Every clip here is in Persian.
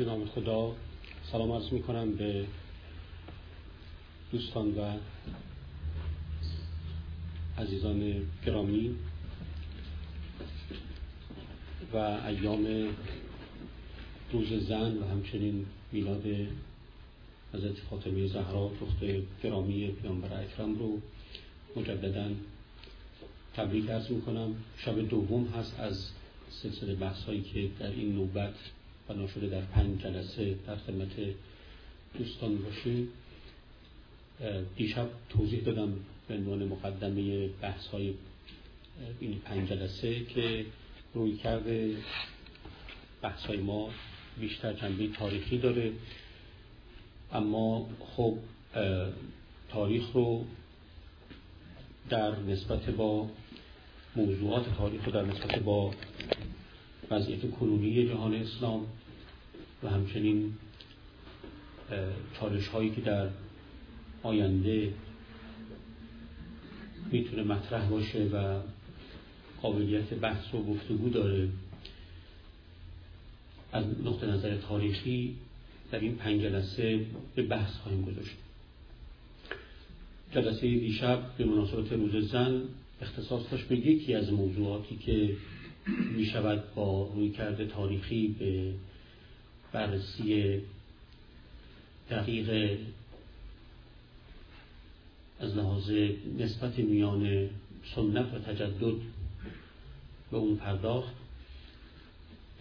به نام خدا سلام عرض می کنم به دوستان و عزیزان گرامی و ایام روز زن و همچنین میلاد حضرت فاطمه زهرا دختر گرامی پیامبر اکرم رو مجددا تبریک ارز می‌کنم. شب دوم هست از سلسله بحث هایی که در این نوبت بنا شده در پنج جلسه در خدمت دوستان باشیم دیشب توضیح دادم به عنوان مقدمه بحث های این پنج جلسه که روی کرده بحث های ما بیشتر جنبه تاریخی داره. اما خب تاریخ رو در نسبت با موضوعات تاریخ رو در نسبت با وضعیت کنونی جهان اسلام و همچنین چالش هایی که در آینده می‌تونه مطرح باشه و قابلیت بحث و گفتگو داره از نقطه نظر تاریخی در این پنج جلسه به بحث خواهیم گذاشت. جلسه دیشب به مناسبت روز زن اختصاص داشت به یکی از موضوعاتی که می شود با روی کرده تاریخی به بررسی دقیق از لحاظ نسبت میان سنت و تجدد به اون پرداخت.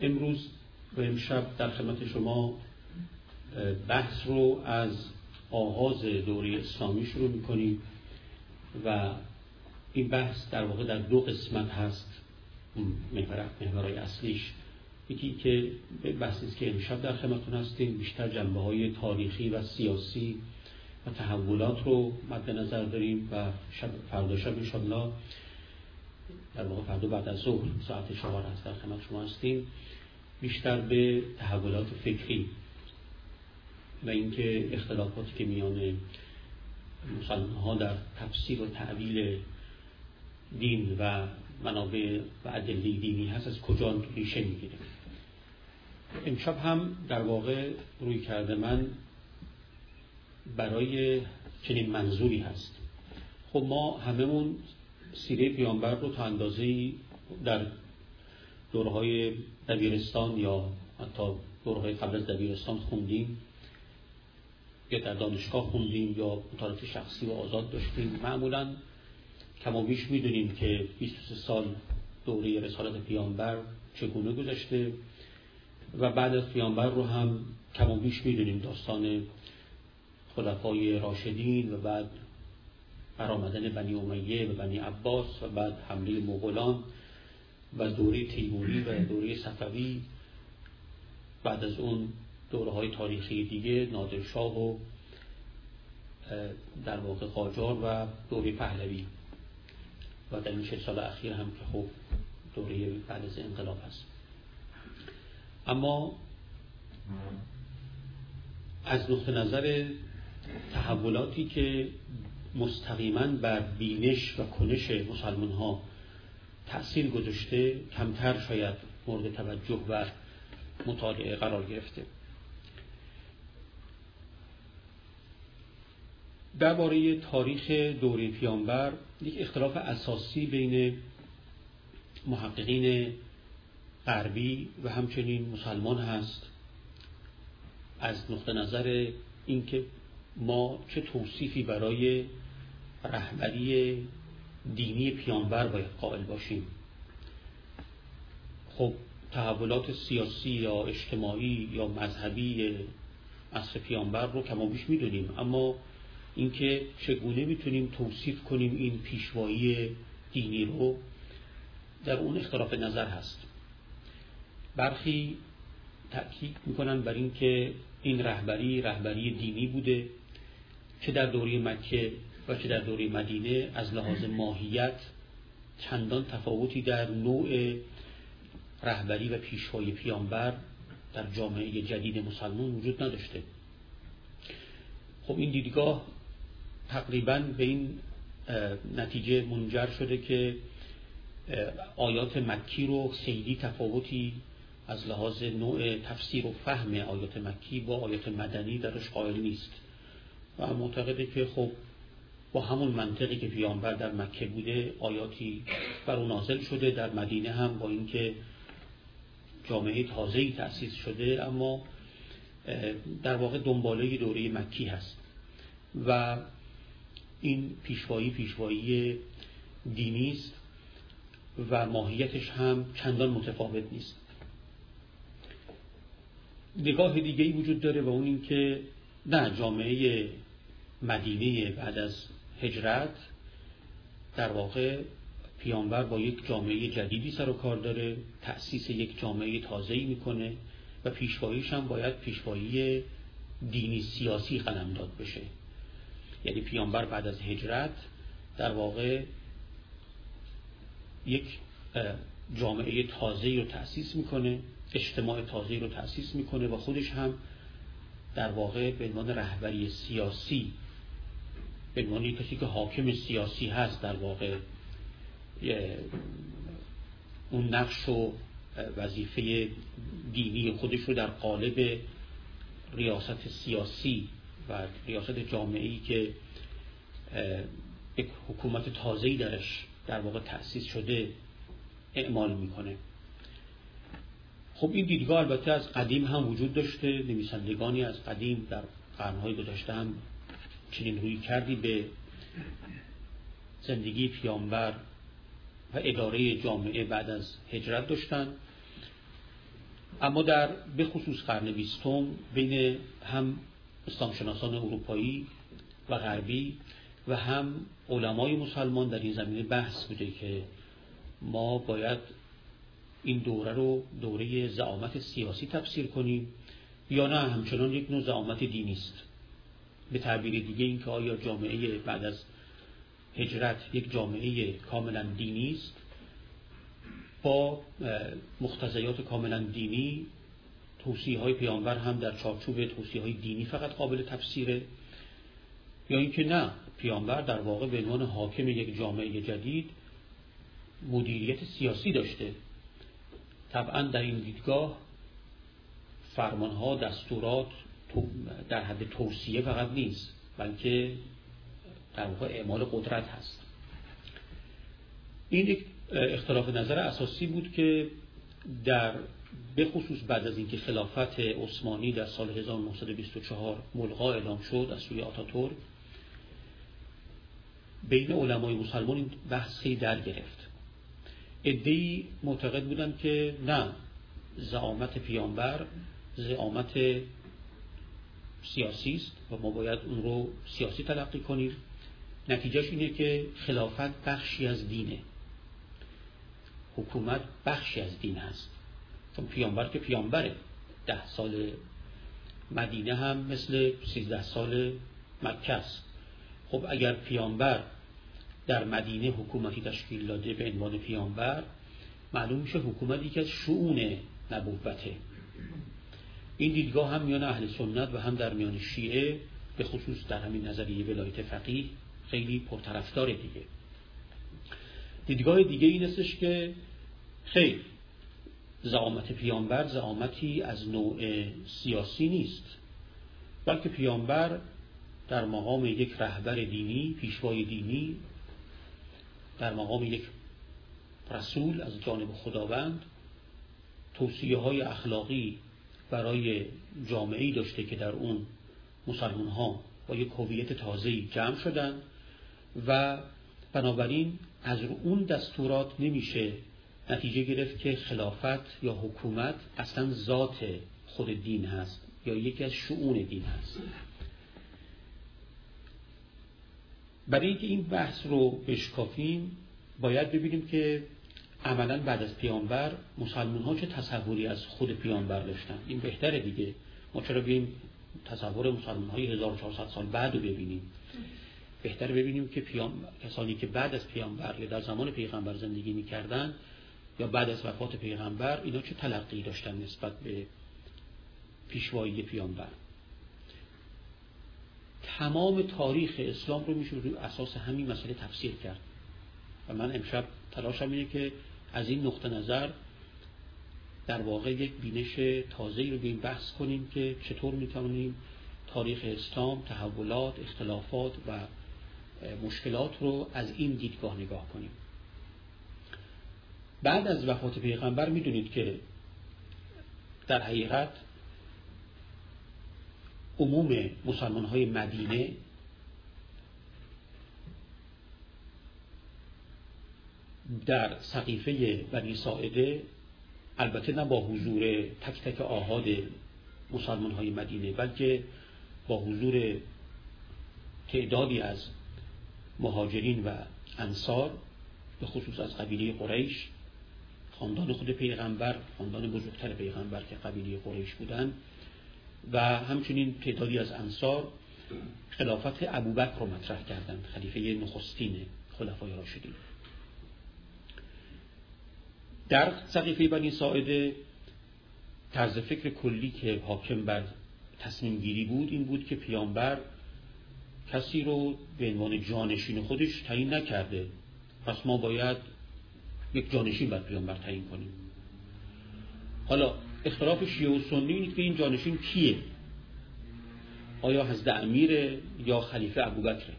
امروز و امشب در خدمت شما بحث رو از آغاز دوره اسلامی شروع می‌کنیم و این بحث در واقع در دو قسمت هست. محورهای اصلیش. یکی که بحثی که امشب در خدمتتون هستیم بیشتر جنبه های تاریخی و سیاسی و تحولات رو مد نظر داریم و شب فردا شب انشاءالله در واقع فردا بعد از ظهر ساعت چهار هست در خدمت شما هستیم بیشتر به تحولات فکری و اینکه اختلافاتی که میان مسلمان ها در تفسیر و تعویل دین و منابع و ادله دینی هست از کجا ریشه می‌گیره. امشب هم در واقع روی کرده من برای چنین منظوری هست. خب ما هممون سیره پیامبر رو تا اندازه در دورهای دبیرستان یا حتی دورهای قبل از دبیرستان خوندیم یا در دانشگاه خوندیم یا مطالعات شخصی و آزاد داشتیم. معمولا کما بیش می‌دونیم که 23 سال دوره رسالت پیامبر چگونه گذشته. و بعد از پیامبر رو هم کما بیش می‌دونیم داستان خلفای راشدین و بعد برآمدن بنی امیه و بنی عباس و بعد حمله مغولان و دوره تیموری و دوره صفوی. بعد از اون دوره های تاریخی دیگه نادرشاه و در واقع قاجار و دوره پهلوی. و در این سال اخیر هم که خب دوره بعد از انقلاب هست. اما از نقطه نظر تحولاتی که مستقیما بر بینش و کنش مسلمان ها تأثیر گذاشته کمتر شاید مورد توجه و مطالعه قرار گرفته. درباره تاریخ دوره پیامبر یک اختلاف اساسی بین محققین غربی و همچنین مسلمان هست از نقطه نظر اینکه ما چه توصیفی برای رهبری دینی پیامبر باید قائل باشیم. خب تحولات سیاسی یا اجتماعی یا مذهبی عصر پیامبر رو کما بیش می‌دونیم اما اینکه چگونه می‌تونیم توصیف کنیم این پیشوایی دینی رو در اون اختلاف نظر هست. برخی تأکید می‌کنن بر اینکه این رهبری رهبری دینی بوده چه در دوره مکه و چه در دوره مدینه از لحاظ ماهیت چندان تفاوتی در نوع رهبری و پیشوای پیامبر در جامعه جدید مسلمان وجود نداشته. خب این دیدگاه تقریبا به این نتیجه منجر شده که آیات مکی رو خیلی تفاوتی از لحاظ نوع تفسیر و فهم آیات مکی با آیات مدنی درش قائل نیست. و معتقده که خب با همون منطقی که پیامبر در مکه بوده آیاتی بر او نازل شده در مدینه هم با اینکه جامعه تازه‌ای تأسیس شده اما در واقع دنباله دوره مکی هست. و این پیشوایی پیشوایی دینی است و ماهیتش هم چندان متفاوت نیست. نگاه دیگه ای وجود داره و اون این که نه جامعه مدینه بعد از هجرت در واقع پیامبر با یک جامعه جدیدی سر و کار داره تأسیس یک جامعه تازه‌ای می‌کنه و پیشواییش هم باید پیشوایی دینی سیاسی داد بشه. یعنی پیامبر بعد از هجرت در واقع یک جامعه تازه‌ای رو تأسیس می‌کنه. اجتماع تازه‌ای رو تأسیس می‌کنه و خودش هم در واقع به عنوان رهبری سیاسی به عنوان کسی که حاکم سیاسی هست در واقع اون نقش و وظیفه دینی خودش رو در قالب ریاست سیاسی و ریاست جامعی که یک حکومت تازه‌ای درش در واقع تأسیس شده اعمال می‌کنه. خب این دیدگاه البته از قدیم هم وجود داشته نویسندگانی از قدیم در قرنهای گذشته هم چنین روی کردی به زندگی پیامبر و اداره جامعه بعد از هجرت داشتن. اما در به خصوص قرن بیستم بین هم اسلامشناسان اروپایی و غربی و هم علمای مسلمان در این زمینه بحث بوده که ما باید این دوره رو دوره زعامت سیاسی تفسیر کنیم یا نه همچنان یک نوع زعامت دینی است. به تعبیر دیگه این که آیا جامعه بعد از هجرت یک جامعه کاملا دینی است؟ با مختزیات کاملا دینی توصیه های پیامبر هم در چارچوب توصیه های دینی فقط قابل تفسیره؟ یا اینکه نه پیامبر در واقع به عنوان حاکم یک جامعه جدید مدیریت سیاسی داشته. طبعا در این دیدگاه فرمانها دستورات در حد توصیه فقط نیست بلکه در واقع اعمال قدرت هست. این یک اختلاف نظر اساسی بود که در به خصوص بعد از اینکه خلافت عثمانی در سال 1924 ملغا اعلام شد از سوی آتاتور بین علمای مسلمان این بحث در گرفت. ادهی معتقد بودند که نه زعامت پیامبر زعامت سیاسی است و ما باید اون رو سیاسی تلقی کنیم. نتیجهش اینه که خلافت بخشی از دینه. حکومت بخشی از دین هست. چون پیامبر که پیامبره. ده سال مدینه هم مثل سیزده سال مکه است. خب اگر پیامبر در مدینه حکومتی تشکیل داده به عنوان پیامبر معلوم میشه حکومتی که از شعون نبوته. این دیدگاه هم میان اهل سنت و هم در میان شیعه به خصوص در همین نظریه ولایت فقیه خیلی پرطرفدار دیگه. دیدگاه دیگه این استش که خیر زعامت پیامبر زعامتی از نوع سیاسی نیست بلکه پیامبر در مقام یک رهبر دینی پیشوای دینی در مقام یک رسول از جانب خداوند توصیه های اخلاقی برای جامعه داشته که در اون مسلمان ها با یک هویت تازه‌ای جمع شدن و بنابراین از اون دستورات نمیشه نتیجه گرفت که خلافت یا حکومت اصلا ذات خود دین هست یا یکی از شعون دین هست. برای اینکه این بحث رو بشکافیم باید ببینیم که عملا بعد از پیامبر مسلمان ها چه تصوری از خود پیامبر داشتن. این بهتره دیگه. ما چرا بیم تصور مسلمان های 1400 سال بعد رو ببینیم؟ بهتر ببینیم که پیام... کسانی که بعد از پیامبر یا در زمان پیغمبر زندگی می‌کردن یا بعد از وفات پیغمبر اینا چه تلقی داشتن نسبت به پیشوایی پیامبر؟ تمام تاریخ اسلام رو میشه روی اساس همین مسئله تفسیر کرد. و من امشب تلاشم اینه که از این نقطه نظر در واقع یک بینش تازه رو به بحث کنیم که چطور می‌توانیم تاریخ اسلام، تحولات، اختلافات و مشکلات رو از این دیدگاه نگاه کنیم. بعد از وفات پیغمبر می‌دونید که در حقیقت عموم مسلمان های مدینه در سقیفه بنی ساعده البته نه با حضور تک تک آهاد مسلمان های مدینه بلکه با حضور تعدادی از مهاجرین و انصار به خصوص از قبیله قریش خاندان خود پیغمبر خاندان بزرگتر پیغمبر که قبیله قریش بودن. و همچنین تعدادی از انصار خلافت ابوبکر رو مطرح کردند خلیفه نخستین خلفای راشدین. در سقیفه بنی ساعده طرز فکر کلی که حاکم بر تصمیم گیری بود این بود که پیامبر کسی رو به عنوان جانشین خودش تعیین نکرده. پس ما باید یک جانشین بر پیامبر تعیین کنیم. حالا اختلاف شیعه و سنی اینه که این جانشین کیه؟ آیا حضرت امیر یا خلیفه ابوبکر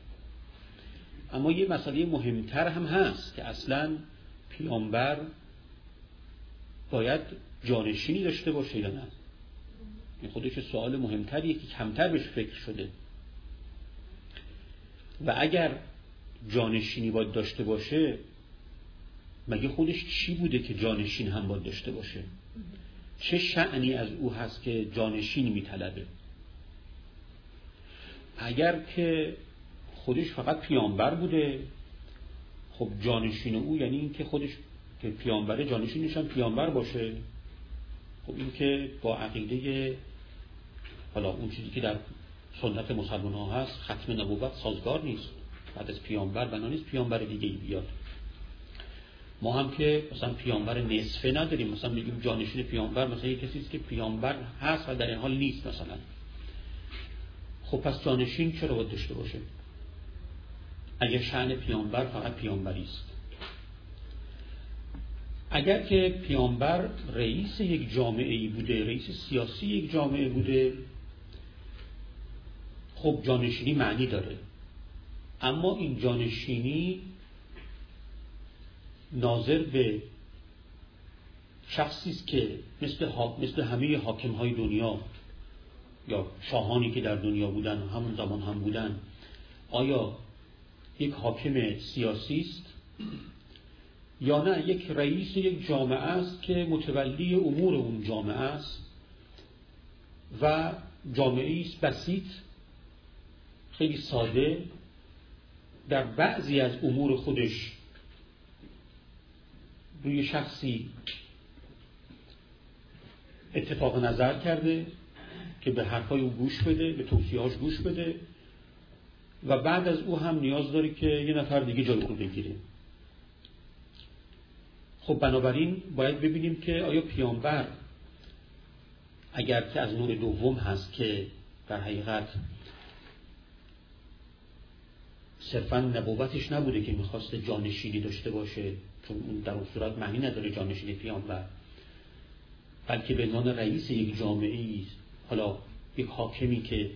اما یه مسئله مهمتر هم هست که اصلا پیامبر باید جانشینی داشته باشه یا نه؟ این خودش سوال مهمتریه که کمتر بهش فکر شده. و اگر جانشینی باید داشته باشه مگه خودش چی بوده که جانشین هم باید داشته باشه؟ چه شعنی از او هست که جانشین میطلبه؟ اگر که خودش فقط پیامبر بوده خب جانشین او یعنی اینکه خودش که پیامبره جانشینش هم پیامبر باشه. خب این که با عقیده حالا اون چیزی که در سنت مسلمان ها هست ختم نبوت سازگار نیست. بعد از پیامبر بنا نیست پیامبر دیگه ای بیاد. ما هم که مثلا پیامبر نصفه نداریم. مثلا میگیم جانشین پیامبر مثلا یه کسی که پیامبر هست و در این حال نیست مثلا. خب پس جانشین چرا باید داشته باشه؟ اگر شعن پیامبر فقط پیامبری است. اگر که پیامبر رئیس یک جامعه ای بوده رئیس سیاسی یک جامعه بوده خب جانشینی معنی داره. اما این جانشینی ناظر به شخصی است که مثل, مثل همه حاکم های دنیا یا شاهانی که در دنیا بودن همون زمان هم بودن. آیا یک حاکم سیاسی است؟ یا نه یک رئیس یک جامعه است که متولی امور اون جامعه است و جامعه است بسیط خیلی ساده در بعضی از امور خودش روی شخصی اتفاق نظر کرده که به حرفای او گوش بده به توصیهاش گوش بده و بعد از او هم نیاز داره که یه نفر دیگه جای او بگیره. خب بنابراین باید ببینیم که آیا پیامبر اگر که از نور دوم هست که در حقیقت صرفا نبوتش نبوده که می‌خواست جانشینی داشته باشه چون اون در اون صورت معنی نداره جانشینی پیامبر بلکه به عنوان رئیس یک جامعه ای حالا یک حاکمی که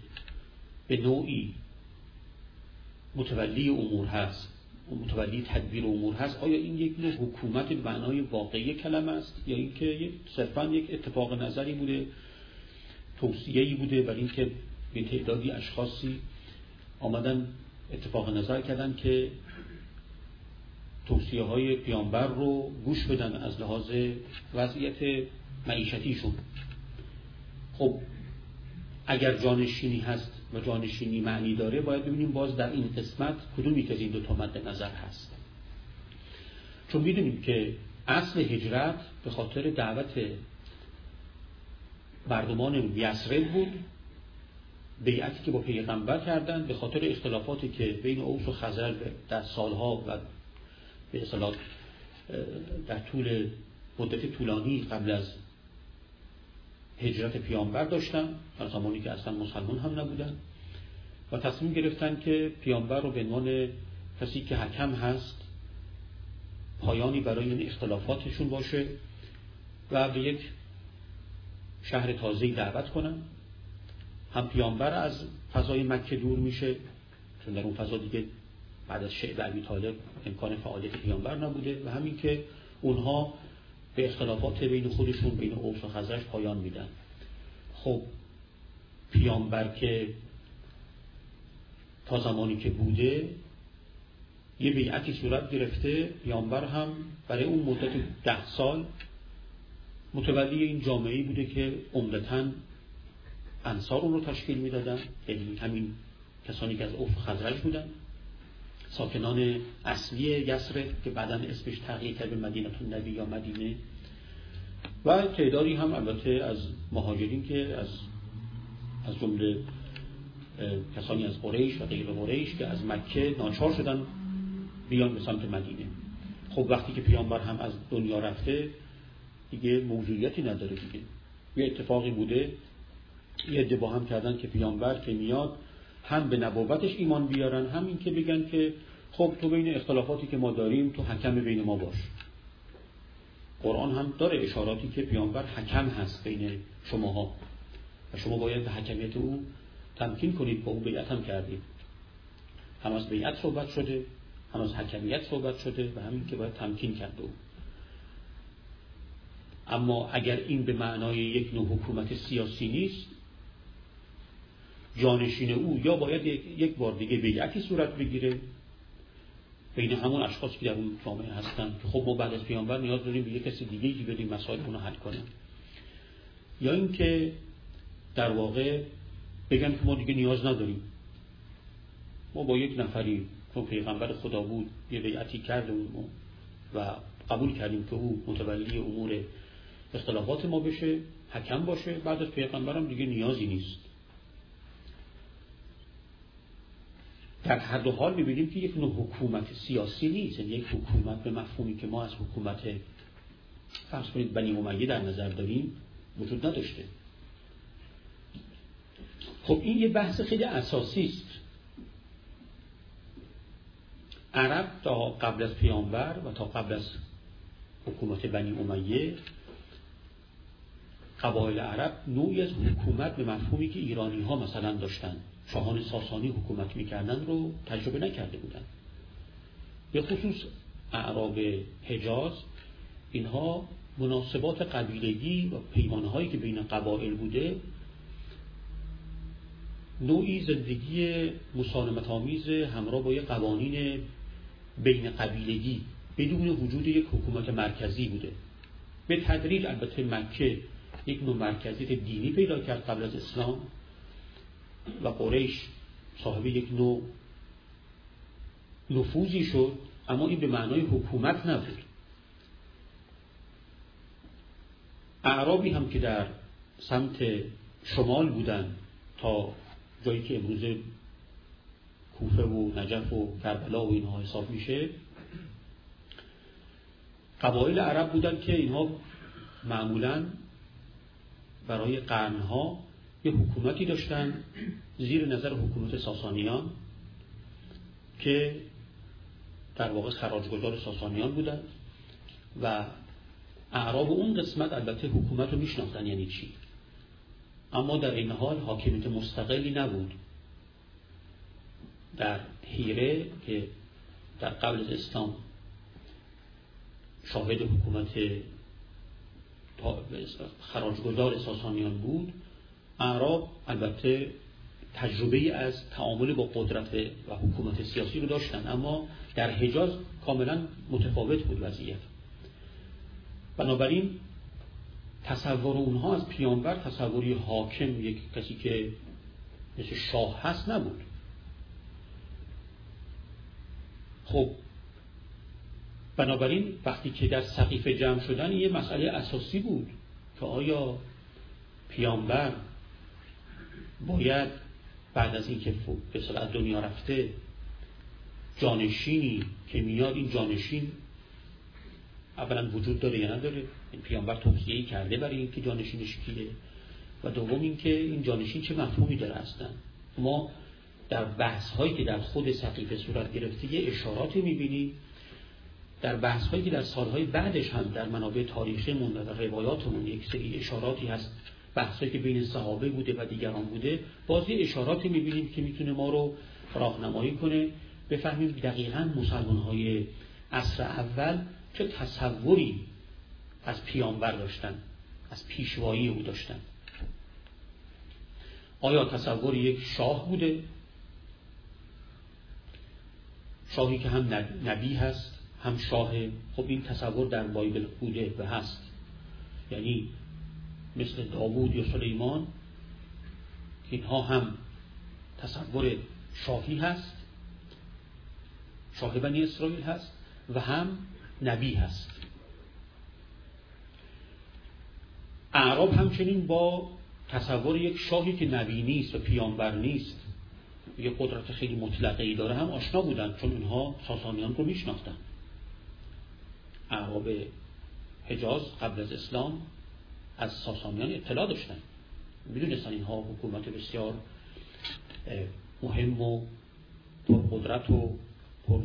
به نوعی متولی امور هست و متولی تدبیر امور هست آیا این یک نوع حکومت به معنای واقعی کلمه است؟ یا اینکه صرفا یک اتفاق نظری بوده توصیه‌ای بوده برای اینکه به تعدادی اشخاصی آمدن اتفاق نظر کردن که توصیه های پیامبر رو گوش بدن از لحاظ وضعیت معیشتیشون. خب اگر جانشینی هست و جانشینی معنی داره باید ببینیم باز در این قسمت کدومی که از این دو تا مد نظر هست. چون می‌دونیم که اصل هجرت به خاطر دعوت مردمان یسرب بود بیعتی که با پیغمبر کردن به خاطر اختلافاتی که بین اوس و خزر در سالها و به اصطلاح در طول مدت طولانی قبل از هجرت پیامبر داشتن در زمانی که اصلا مسلمان هم نبودن و تصمیم گرفتن که پیامبر رو به عنوان کسی که حکم هست پایانی برای این اختلافاتشون باشه و به یک شهر تازه‌ای دعوت کنن. هم پیامبر از فضای مکه دور میشه چون در اون فضا دیگه بعد از شعب عبی طالب امکان فعالیت پیامبر نبوده و همین که اونها به اختلافات بین خودشون بین اوس و خزرش پایان میدن. خب پیامبر که تا زمانی که بوده یه بیعتی صورت گرفته پیامبر هم برای اون مدت ده سال متولی این جامعه بوده که عمدتا انصار اون رو تشکیل می‌دادن. یعنی همین کسانی که از اوف خزرج بودن. ساکنان اصلی یسره که بعدا اسمش تغییر کرد به مدینه نبی یا مدینه. و تعدادی هم البته از مهاجرین که از از جمله کسانی از قریش و غیر قریش که از مکه ناچار شدن بیان به سمت مدینه. خب وقتی که پیامبر هم از دنیا رفته دیگه موجودیتی نداره دیگه. یه اتفاقی بوده یه با هم کردن که پیامبر که میاد هم به نبوتش ایمان بیارن هم این که بگن که خب تو بین اختلافاتی که ما داریم تو حکم بین ما باش. قرآن هم داره اشاراتی که پیامبر حکم هست بین شماها. و شما باید به حکمیت او تمکین کنید با او بیعت هم کردید. هم از بیعت صحبت شده هم از حکمیت صحبت شده و همین که باید تمکین کرده او. اما اگر این به معنای یک نوع حکومت سیاسی نیست جانشین او یا باید یک بار دیگه بیعتی صورت بگیره. بین همون اشخاصی که در اون جامعه هستن. که خب ما بعد از پیامبر نیاز داریم به یک کسی دیگه که بدیم مسائل رو حل کنه یا اینکه در واقع بگن که ما دیگه نیاز نداریم. ما با یک نفری چون پیغمبر خدا بود یه بیعتی کردیم و قبول کردیم که او متولی امور اختلافات ما بشه حکم باشه. بعد از پیغمبرم دیگه نیازی نیست. در هر دو حال می‌بینیم که یک نوع حکومت سیاسی نیست. یعنی یک حکومت به مفهومی که ما از حکومت فرض کنید بنی امیه در نظر داریم وجود نداشته. خب این یه بحث خیلی اساسی است. عرب تا قبل از پیامبر و تا قبل از حکومت بنی امیه قبایل عرب نوعی از حکومت به مفهومی که ایرانی ها مثلا داشتن. شاهان ساسانی حکومت می‌کردن رو تجربه نکرده بودن. به خصوص اعراب حجاز اینها مناسبات قبیلگی و پیمانهایی که بین قبایل بوده نوعی زندگی مسالمت آمیز همراه با یک قوانین بین قبیلگی بدون وجود یک حکومت مرکزی بوده. به تدریج البته مکه یک نوع مرکزیت دینی پیدا کرد قبل از اسلام. و قریش صاحب یک نوع نفوذی شد اما این به معنای حکومت نبود. اعرابی هم که در سمت شمال بودن تا جایی که امروز کوفه و نجف و کربلا و اینها حساب میشه قبایل عرب بودن که اینها معمولا برای قرنها یه حکومتی داشتن زیر نظر حکومت ساسانیان که در واقع خراجگذار ساسانیان بودن و اعراب اون قسمت البته حکومت رو میشناختن یعنی چی؟ اما در این حال حاکمیت مستقلی نبود. در هیره که در قبل از اسلام شاهد حکومت خراجگذار ساسانیان بود اعراب البته تجربه از تعامل با قدرت و حکومت سیاسی رو داشتن اما در حجاز کاملا متفاوت بود وضعیت. بنابراین تصور اونها از پیامبر تصوری حاکم یک کسی که مثل شاه هست نبود. خب بنابراین وقتی که در سقیفه جمع شدن یه مسئله اساسی بود که آیا پیامبر باید بعد از اینکه به صلاح دنیا رفته جانشینی که میاد این جانشین اولا وجود داره یا نداره؟ این پیامبر توصیه کرده برای اینکه جانشینش کیه و دوم اینکه این جانشین چه مفهومی داره هستن ما در بحث هایی که در خود سقیفه صورت گرفته یه اشاراتی می‌بینیم. در بحث هایی که در سالهای بعدش هم در منابع تاریخی و روایاتمون یک سری اشاراتی هست بحثایی که بین صحابه بوده و دیگران بوده بازی اشاراتی می‌بینیم که می‌تونه ما رو راهنمایی کنه. بفهمیم دقیقا مسلمان های عصر اول چه تصوری از پیامبر داشتن از پیشوایی او داشتن. آیا تصور یک شاه بوده؟ شاهی که هم نبی هست هم شاه. خب این تصور در بایبل بوده و هست. یعنی مثل داوود یا سلیمان اینها هم تصور شاهی هست شاه بنی اسرائیل هست و هم نبی هست. اعراب همچنین با تصور یک شاهی که نبی نیست و پیامبر نیست یه قدرت خیلی مطلقه ای داره هم آشنا بودن چون اینها ساسانیان رو میشناختن. اعراب حجاز قبل از اسلام از ساسانیان اطلاع داشتن. می‌دونستن اینها حکومت بسیار مهم و قدرت و پر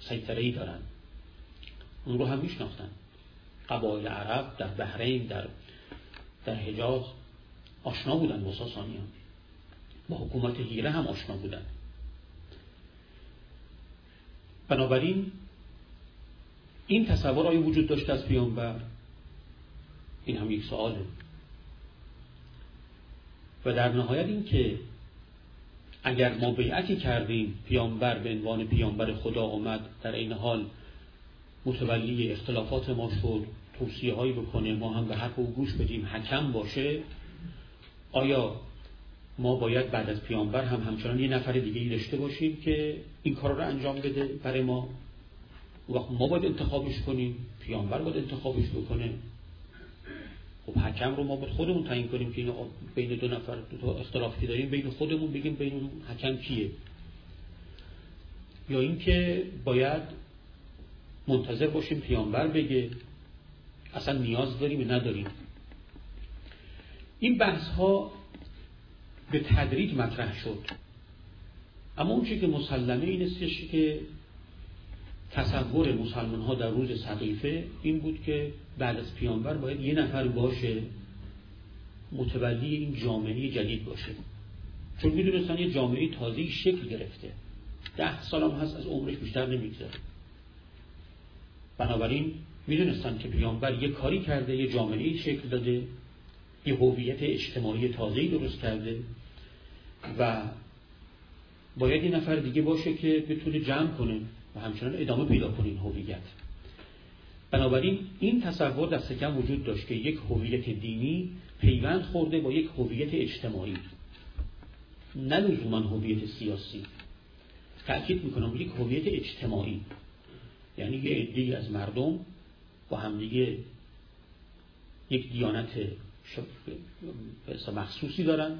سیطره ای دارن. اون رو هم میشناختن. قبایل عرب در بحرین در در حجاز آشنا بودن با ساسانیان. با حکومت هیره هم آشنا بودن. بنابراین این تصور آیا وجود داشته از پیامبر؟ این هم یک سواله و در نهایت این که اگر ما بیعتی کردیم پیامبر به عنوان پیامبر خدا آمد در این حال متولی اختلافات ما شد توصیه هایی بکنه ما هم به حق او گوش بدیم حکم باشه آیا ما باید بعد از پیامبر هم همچنان یه نفر دیگه ای داشته باشیم که این کار رو انجام بده برای ما؟ وقت ما باید انتخابش کنیم پیامبر باید انتخابش بکنه. خب حکم رو ما باید خودمون تعیین کنیم که بین دو نفر دو اختلافی داریم بین خودمون بگیم بین حکم کیه. یا اینکه باید منتظر باشیم پیامبر بگه اصلا نیاز داریم نداریم. این بحث ها به تدریج مطرح شد. اما اون که مسلمه این استش که تصور مسلمان ها در روز صقیفه این بود که بعد از پیامبر باید یه نفر باشه متولی این جامعه جدید باشه. چون می‌دونستن یه جامعه تازه شکل گرفته. ده سال هم هست از عمرش بیشتر نمی‌گذاره بنابراین می‌دونستن که پیامبر یه کاری کرده یه جامعه شکل داده یه هویت اجتماعی تازه‌ای درست کرده و باید یه نفر دیگه باشه که بتونه جمع کنه و همچنان ادامه پیدا کنه این هویت. بنابراین این تصور دست کم وجود داشت که یک هویت دینی پیوند خورده با یک هویت اجتماعی. نه لزوما هویت سیاسی. تأکید می‌کنم یک هویت اجتماعی. یعنی یه عده از مردم با همدیگه یک دیانت مخصوصی دارن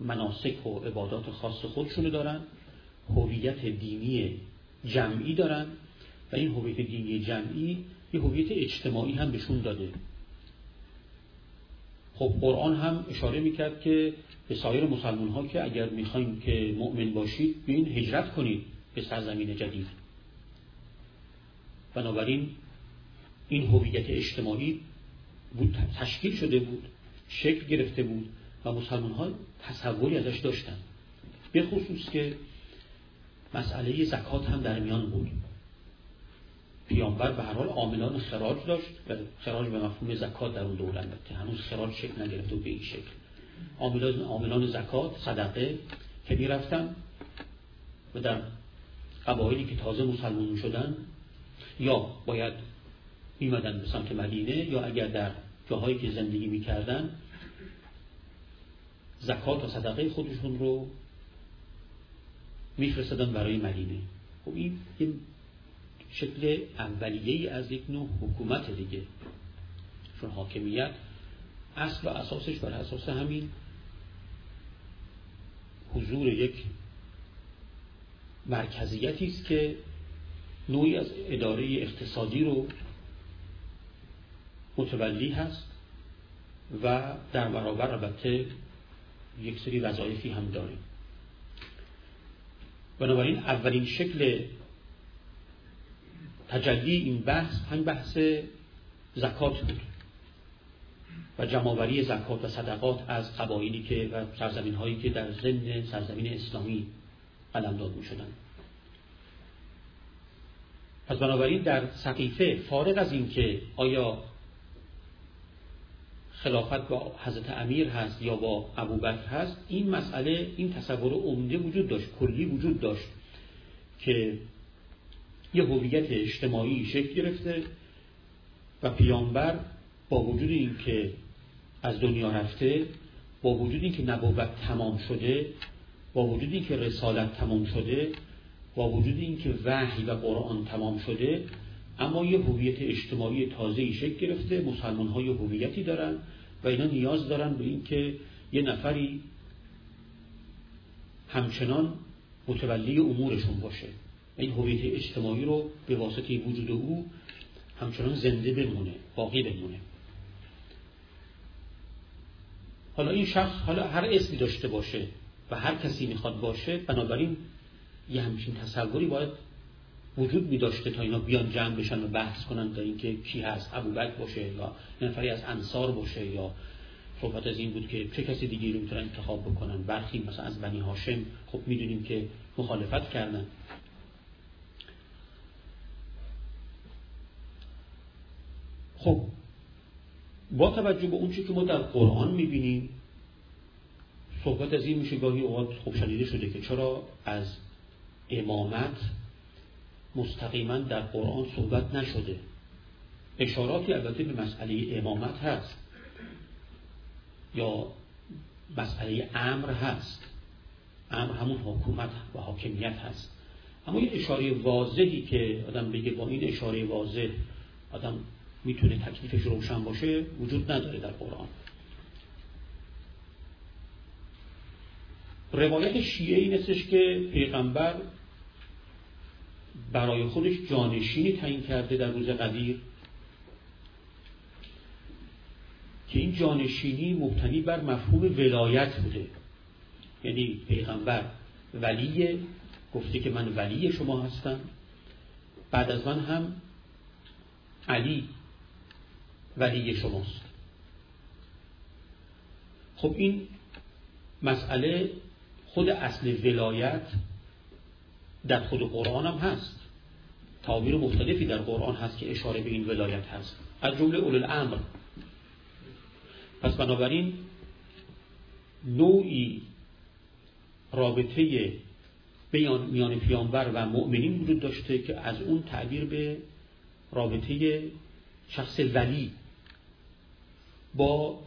مناسک و عبادات خاص خودشونو دارن هویت دینی جمعی دارن و این هویت دینی جمعی یه هویت اجتماعی هم بهشون داده. خب قرآن هم اشاره می‌کرد که به سایر مسلمان ها که اگر می‌خوایم که مؤمن باشید این هجرت کنید به سرزمین جدید. بنابراین این هویت اجتماعی بود تشکیل شده بود شکل گرفته بود و مسلمان ها تصوری ازش داشتن. به خصوص که مسئله زکات هم در میان بود. پیامبر به هر حال عاملان خراج داشت و خراج به مفهوم زکات در اون دوره البته هنوز خراج شکل نگرفته به این شکل. عاملان عاملان زکات صدقه که می‌رفتن و در قبایلی که تازه مسلمان شدن یا باید میمدن به سمت مدینه یا اگر در جاهایی که زندگی می‌کردن زکات و صدقه خودشون رو میفرستدن برای مدینه. خب این شکل اولیه ای از یک نوع حکومت دیگه. چون حاکمیت اصل و اساسش بر اساس همین حضور یک مرکزیتی است که نوعی از اداره اقتصادی رو متولی هست و در برابر البته یک سری وظایفی هم داره. بنابراین اولین شکل تجلی این بحث همین بحث زکات بود و جمعآوری زکات و صدقات از قبایلی که و سرزمین هایی که در ضمن سرزمین اسلامی قلمداد می شدن. پس بنابراین در سقیفه فارغ از اینکه آیا خلافت با حضرت امیر هست یا با ابوبکر هست این مسئله این تصور عمده وجود داشت کلی وجود داشت که یه هویت اجتماعی شکل گرفته و پیامبر با وجود اینکه از دنیا رفته با وجود اینکه نبوت تمام شده با وجود اینکه رسالت تمام شده با وجود اینکه وحی و قرآن تمام شده اما یه هویت اجتماعی تازه شکل گرفته مسلمان های هویتی دارن و اینا نیاز دارن به اینکه یه نفری همچنان متولی امورشون باشه. این هویت اجتماعی رو به واسطه وجود او همچنان زنده بمونه باقی بمونه. حالا این شخص حالا هر اسمی داشته باشه و هر کسی می‌خواد باشه بنابراین یه همچین تصوری باید وجود می داشته تا اینا بیان جمع بشن و بحث کنن تا اینکه کی هست ابوبکر باشه یا نفری از انصار باشه یا صحبت از این بود که چه کسی دیگه رو می‌تونن انتخاب بکنن. برخی مثلا از بنی هاشم خب می‌دونیم که مخالفت کردن. خب با توجه به اون که ما در قرآن می‌بینیم صحبت از این میشه گاهی اوقات خوب شنیده شده که چرا از امامت مستقیما در قرآن صحبت نشده. اشاراتی البته به مسئله امامت هست یا مسئله امر هست. امر همون حکومت و حاکمیت هست. اما یه اشاره واضحی که آدم بگه با این اشاره واضح آدم می‌تونه تکلیفش روشن باشه وجود نداره در قرآن. روایت شیعه این استش که پیغمبر برای خودش جانشینی تعیین کرده در روز قدیر که این جانشینی مبتنی بر مفهوم ولایت بوده. یعنی پیغمبر ولی گفته که من ولی شما هستم. بعد از من هم علی ولی شماست. خب این مسئله خود اصل ولایت در خود قرآن هم هست. تعبیر مختلفی در قرآن هست که اشاره به این ولایت هست. از جمله اول الامر. پس بنابراین نوعی رابطه میان پیانبر و مؤمنین وجود داشته که از اون تعبیر به رابطه شخص ولی با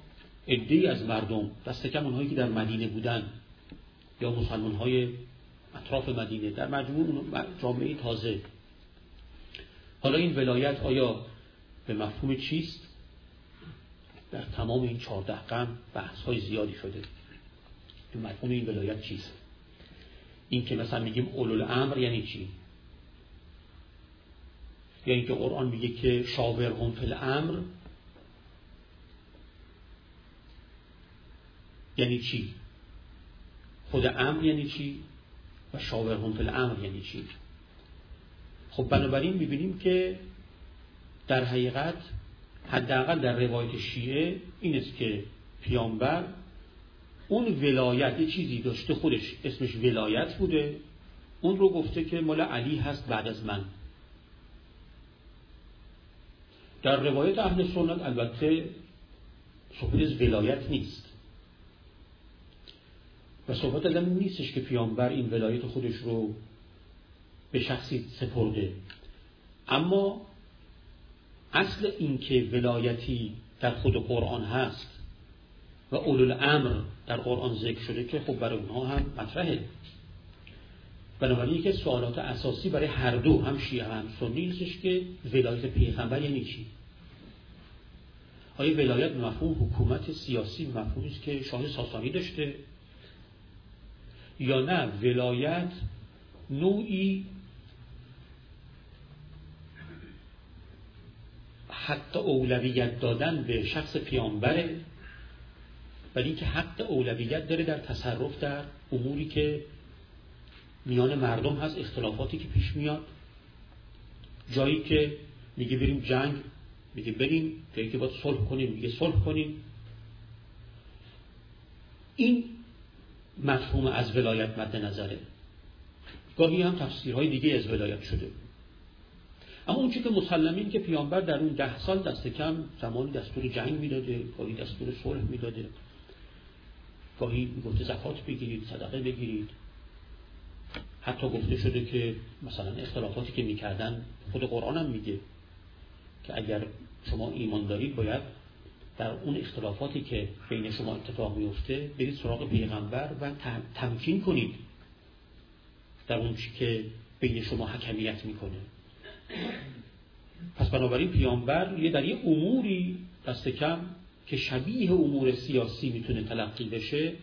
عده از مردم دست کم اونهایی که در مدینه بودن یا مسلمان های اطراف مدینه در مجموع جامعه تازه. حالا این ولایت آیا به مفهوم چیست؟ در تمام این چهارده قرن بحث های زیادی شده. به مفهوم این ولایت چیست؟ این که مثلا میگیم اولو امر یعنی چی؟ یا اینکه قرآن میگه که شاورهم فی الامر یعنی چی؟ خود امر یعنی چی؟ و شاورهم فی الامر یعنی چی؟ خب بنابراین می‌بینیم که در حقیقت حداقل در روایت شیعه این است که پیامبر اون ولایت یه چیزی داشته خودش اسمش ولایت بوده. اون رو گفته که مال علی هست بعد از من. در روایت اهل سنت البته صحبت از ولایت نیست. و صحبت از نیستش که پیامبر این ولایت خودش رو به شخصی سپرده. اما اصل اینکه ولایتی در خود قرآن هست و اولو الامر در قرآن ذکر شده که خب برای اونها هم مطرحه. بنابراین یکی سوالات اساسی برای هر دو هم شیعه هم سنی نیستش که ولایت پیغمبر یعنی چی؟ آیا ولایت مفهوم حکومت سیاسی مفهومی است که شاه ساسانی داشته؟ یا نه ولایت نوعی حق اولویت دادن به شخص پیامبره ولی اینکه حق اولویت داره در تصرف در اموری که میان مردم هست اختلافاتی که پیش میاد. جایی که میگه بریم جنگ میگه بریم جایی که باید صلح کنیم میگه صلح کنیم. این مفهوم از ولایت مد نظره. گاهی هم تفسیرهای دیگه از ولایت شده. اما اون که مسلمین که پیامبر در اون ده سال دست کم زمانی دستور جنگ می‌داده گاهی دستور صلح می‌داده. گاهی گفته زکات بگیرید صدقه بگیرید. حتی گفته شده که مثلا اختلافاتی که می‌کردن خود قرآن هم میگه که اگر شما ایمان دارید باید در اون اختلافاتی که بین شما اتفاق میفته برید سراغ پیغمبر و تمکین کنید در اون چی که بین شما حکمیت می‌کنه. پس بنابراین پیامبر یه در یه اموری دست کم که شبیه امور سیاسی می‌تونه تلقی بشه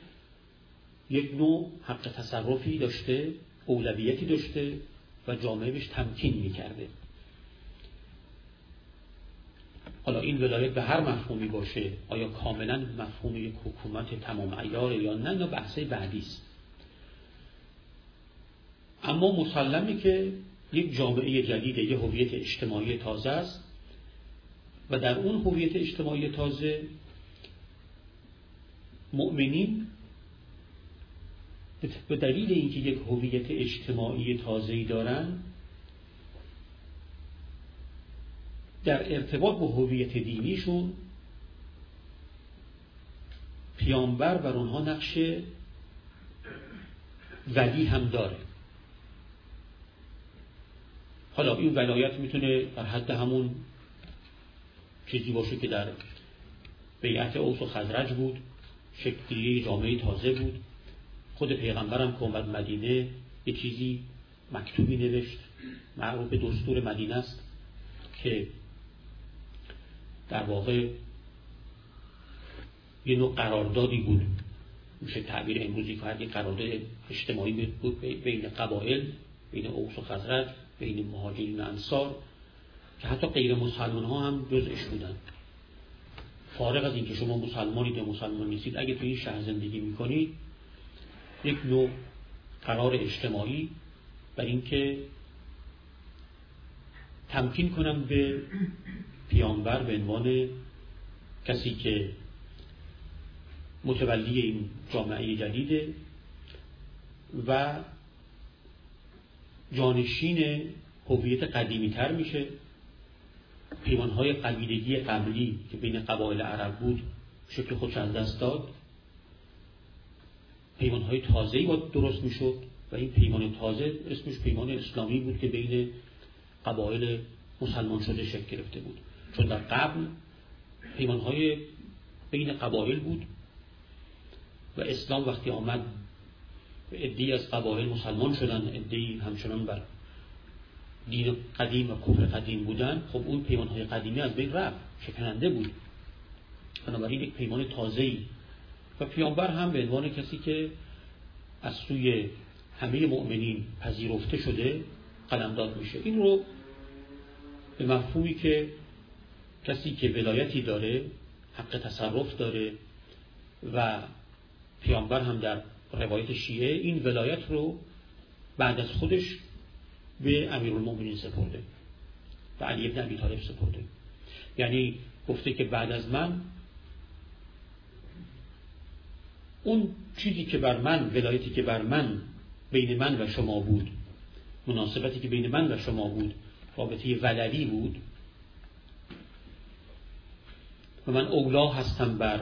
یک نوع حق تصرفی داشته اولویتی داشته و جامعه بهش تمکین می‌کرده. حالا این ولایت به هر مفهومی باشه آیا کاملا مفهوم یک حکومت تمام ایار یا نه یا بحثه بعدی است؟ اما مسلمی که یک جامعه جدید یه هویت اجتماعی تازه است و در اون هویت اجتماعی تازه مؤمنین به دلیل اینکه یک هویت اجتماعی تازه‌ای دارن در ارتباط با هویت دینیشون پیامبر بر اونها نقش ولی هم داره. حالا این ولایت می‌تونه در حد همون چیزی باشه که در بیعت اوس و خزرج بود شکلی جامعه تازه بود. خود پیغمبرم که اومد مدینه یه چیزی مکتوبی نوشت معروف به دستور مدینه است که در واقع یه نوع قراردادی بود. میشه تعبیر امروزی که یه قرارداد اجتماعی بود بین قبایل بین اوس و خزرج بین مهاجرین و انصار که حتی غیر مسلمان ها هم جزش بودن. فارغ از اینکه شما مسلمانید یا مسلمان نیستید اگه تو این شهر زندگی می‌کنید یک نوع قرار اجتماعی بر اینکه تمکین کنم به پیامبر به عنوان کسی که متولی این جامعه جدیده و جانشین هویت قدیمی تر میشه. پیمانهای قبیلگی قبلی که بین قبایل عرب بود شکل خودش از دست داد. پیمانهای تازه‌ای باید درست می‌شد و این پیمان تازه اسمش پیمان اسلامی بود که بین قبایل مسلمان شده شکل گرفته بود. چون در قبل پیمانهای بین قبایل بود و اسلام وقتی آمد ادهی از قبایل مسلمان شدن ادهی همچنان بر دین قدیم و کفر قدیم بودن خب اون پیمان های قدیمی از بین رفت شکننده بود. بنابراین یک پیمان تازه‌ای. و پیامبر هم به عنوان کسی که از سوی همه مؤمنین پذیرفته شده قلمداد میشه. این رو به مفهومی که کسی که ولایتی داره حق تصرف داره و پیامبر هم در روایت شیعه این ولایت رو بعد از خودش به امیرالمومنین سپرده و علی ابن ابی طالب سپرده. یعنی گفته که بعد از من اون چیزی که بر من ولایتی که بر من بین من و شما بود مناسبتی که بین من و شما بود رابطه ولدی بود و من اولا هستم بر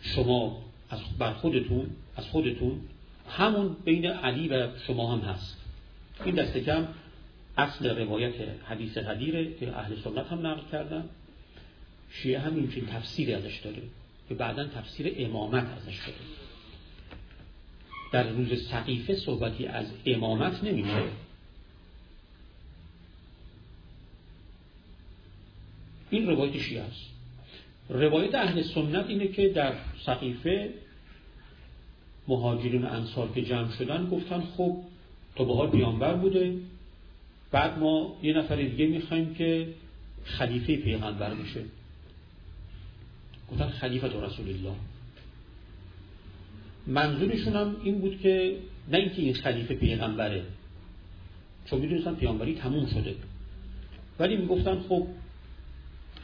شما از بر خودتون از خودتون. همون بین علی و شما هم هست. این دست کم اصل روایت حدیث قدیره که اهل سنت هم نقل کردن. شیعه هم این تفسیری ازش داره که بعدا تفسیر امامت ازش داره. در روز سقیفه صحبتی از امامت نمیشه. این روایت شیعه است؟ روایت اهل سنت اینه که در سقیفه مهاجرین انصار که جمع شدن گفتن خب تا به حال پیامبر بوده بعد ما یه نفر دیگه می‌خوایم که خلیفه پیغمبر میشه گفتن خلیفت رسول الله. منظورشون هم این بود که نه اینکه این خلیفه پیغمبره چون می‌دونستن پیامبری تموم شده. ولی می‌گفتن خب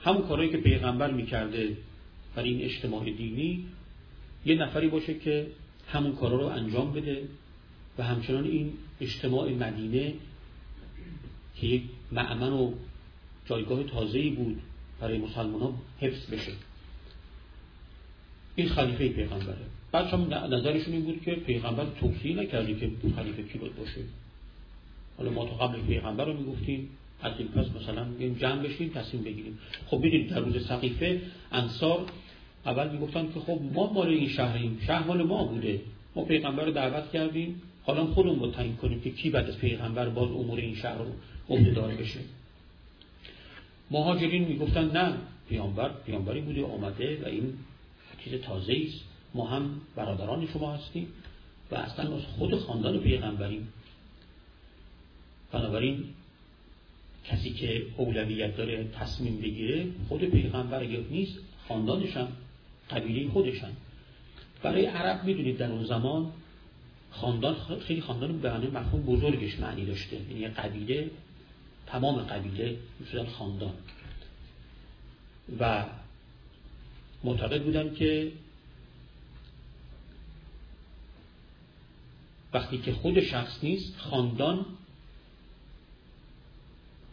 همون کارهایی که پیغمبر می‌کرده برای این اجتماع دینی یه نفری باشه که همون کارا رو انجام بده و همچنان این اجتماع مدینه که یک معمن و جایگاه تازه‌ای بود برای مسلمان ها حفظ بشه. این خلیفه پیغمبره. بعد هم نظرشون این بود که پیغمبر توصیه نکرده که خلیفه کی باید باشه. حالا ما تو قبل پیغمبر رو می‌گفتیم. از این پس مثلا میگیم جمع بشیم تصمیم بگیریم. خب ببینید در روز سقیفه انصار اول می‌گفتن که خب ما مال این شهریم شهر مال ما بوده. ما پیغمبر رو دعوت کردیم. حالا خودمون رو تعیین کنیم که کی بعد از پیغمبر باز امور این شهر رو عهده دار بشه. مهاجرین می‌گفتن نه پیامبر پیامبری بوده آمده و این چیز تازه است. ما هم برادران شما هستیم و اصلا از خود خاندان پیغمبریم. بنابراین کسی که اولویت داره تصمیم بگیره خود پیغمبر نیست خاندانشن قبیله خودشن برای عرب می‌دونید در اون زمان خاندان خیلی خاندان به معنی مفهوم بزرگش معنی داشته. یعنی قبیله تمام قبیله می‌شدن خاندان. و معتقد بودن که وقتی که خود شخص نیست خاندان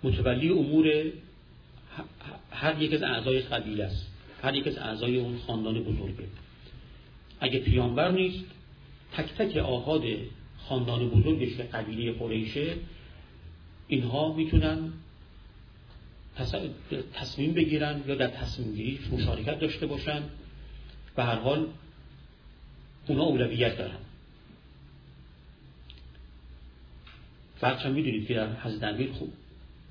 متولی امور هر یک از اعضای قبیله است. هر یک از اعضای اون خاندان بزرگه. اگه پیامبر نیست تک تک آهاد خاندان بزرگش که قبیله قریشه اینها می‌تونن تصمیم بگیرن یا در تصمیم گیری مشارکت داشته باشن. به هر حال اونا اولویت دارن. هم می‌دونید که در حضرت امیر خوب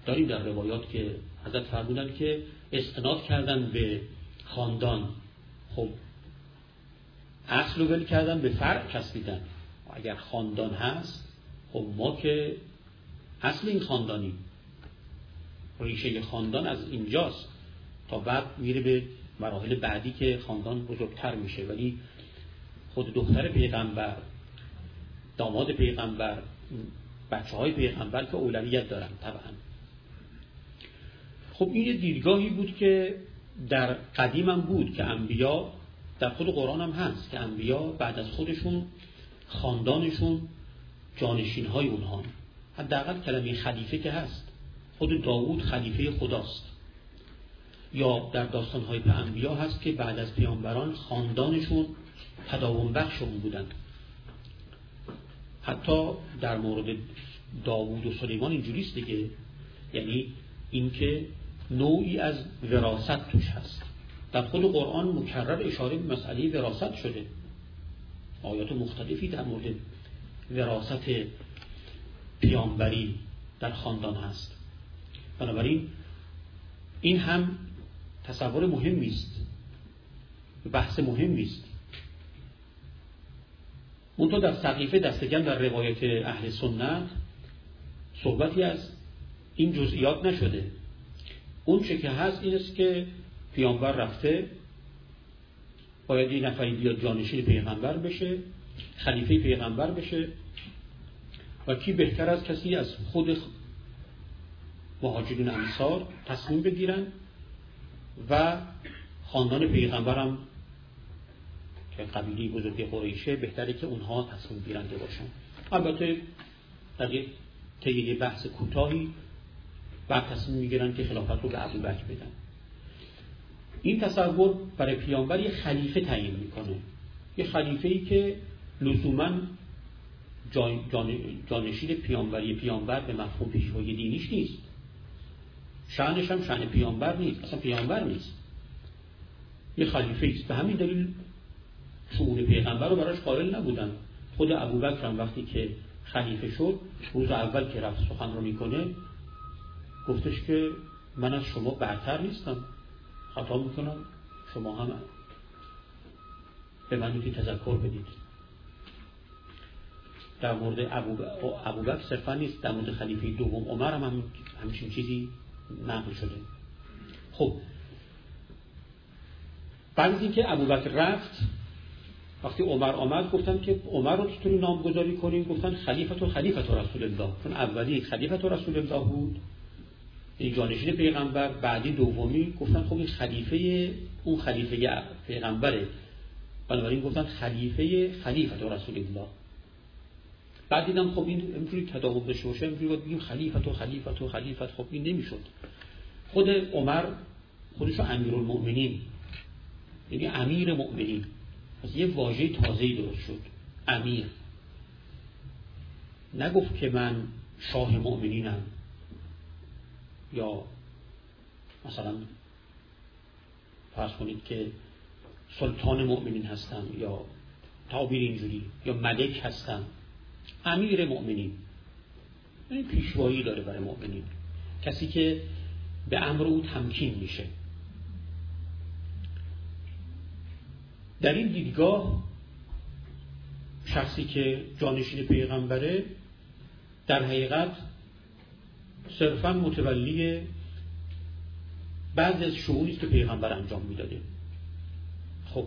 داریم در روایات که حضرت فرمودن که استناد کردن به خاندان. خب اصل ول کردن به فرق چسبیدن اگر خاندان هست خب ما که اصل این خاندانی ریشه خاندان از اینجاست تا بعد میره به مراحل بعدی که خاندان بزرگتر میشه. ولی خود دختر پیغمبر داماد پیغمبر بچه های پیغمبر که اولویت دارن طبعا. خب این یه دیدگاهی بود که در قدیم هم بود که انبیا در خود قرآن هم هست که انبیا بعد از خودشون خاندانشون جانشین های اونها حداقل کلمه خلیفه که هست خود داوود خلیفه خداست. یا در داستانهای به انبیا هست که بعد از پیامبران خاندانشون تداوم بخش اون بودن. حتی در مورد داوود و سلیمان اینجوریست دیگه. یعنی اینکه نوعی از وراست توش هست. در خود قرآن مکرر اشاره به مسئله وراست شده. آیات مختلفی در مورد وراست پیامبری در خاندان هست. بنابراین این هم تصور مهمی است. بحث مهمی است. منتها در سقیفه دستگم در روایت اهل سنت صحبتی از این جزئیات نشده. اون چه که هست این است که پیامبر رفته باید این نفری بیاد جانشین پیغمبر بشه خلیفه پیغمبر بشه و کی بهتر از کسی از خود مهاجرین انصار تصمیم بگیرن و خاندان پیغمبرم که قبیلی بزرگ قریشه بهتره که اونها تصمیم گیرنده باشن. البته در یک بحث کوتاهی بعد تصمیم می‌گیرن که خلافت رو به ابو بکر بدن. این تصور برای پیامبر یه خلیفه تعیین می‌کنه. یه خلیفه ای که لزوما جانشین پیامبری پیامبر به مفهوم پیشوای دینیش نیست. شعنش هم شعن پیامبر نیست اصلا پیامبر نیست. یه خلیفه است. به همین دلیل شعون پیغمبر رو براش قائل نبودن. خود ابوبکر هم وقتی که خلیفه شد روز اول که رفت سخن رو می‌کنه گفتش که من از شما برتر نیستم. خطا می‌کنم. شما هم. به من تذکر بدید. در مورد ابوبکر صرفا نیست. در مورد خلیفه دوم عمر هم, هم همچین چیزی نقل شده. خب. بعد از اینکه ابوبکر رفت وقتی عمر آمد گفتن که عمر رو چطوری نامگذاری کنیم؟ گفتن خلیفت و خلیفت و رسول الله. چون اولی خلیفت و رسول الله بود. جانشین پیغمبر بعدی دومی گفتن خب این خلیفه اون خلیفه پیغمبره. بنابراین گفتن خلیفه خلیفه رسول الله. بعد دیدم خب این امروزی تداوم بشه باشه امروزی باید بگیم خلیفت و خلیفت و خلیفت خب این نمی‌شد. خود عمر خودشو امیر المؤمنین یعنی امیر مؤمنین. از یه واژه تازه درست شد. امیر. نگفت که من شاه مؤمنینم. یا مثلا فرض کنید که سلطان مؤمنین هستم یا تعبیر اینجوری یا ملک هستم امیر مؤمنین. این پیشوایی داره برای مؤمنین. کسی که به امر او تمکین میشه. در این دیدگاه شخصی که جانشین پیغمبره در حقیقت صرفا متولی بعضی از شعونی که پیغمبر انجام می‌داده. خب.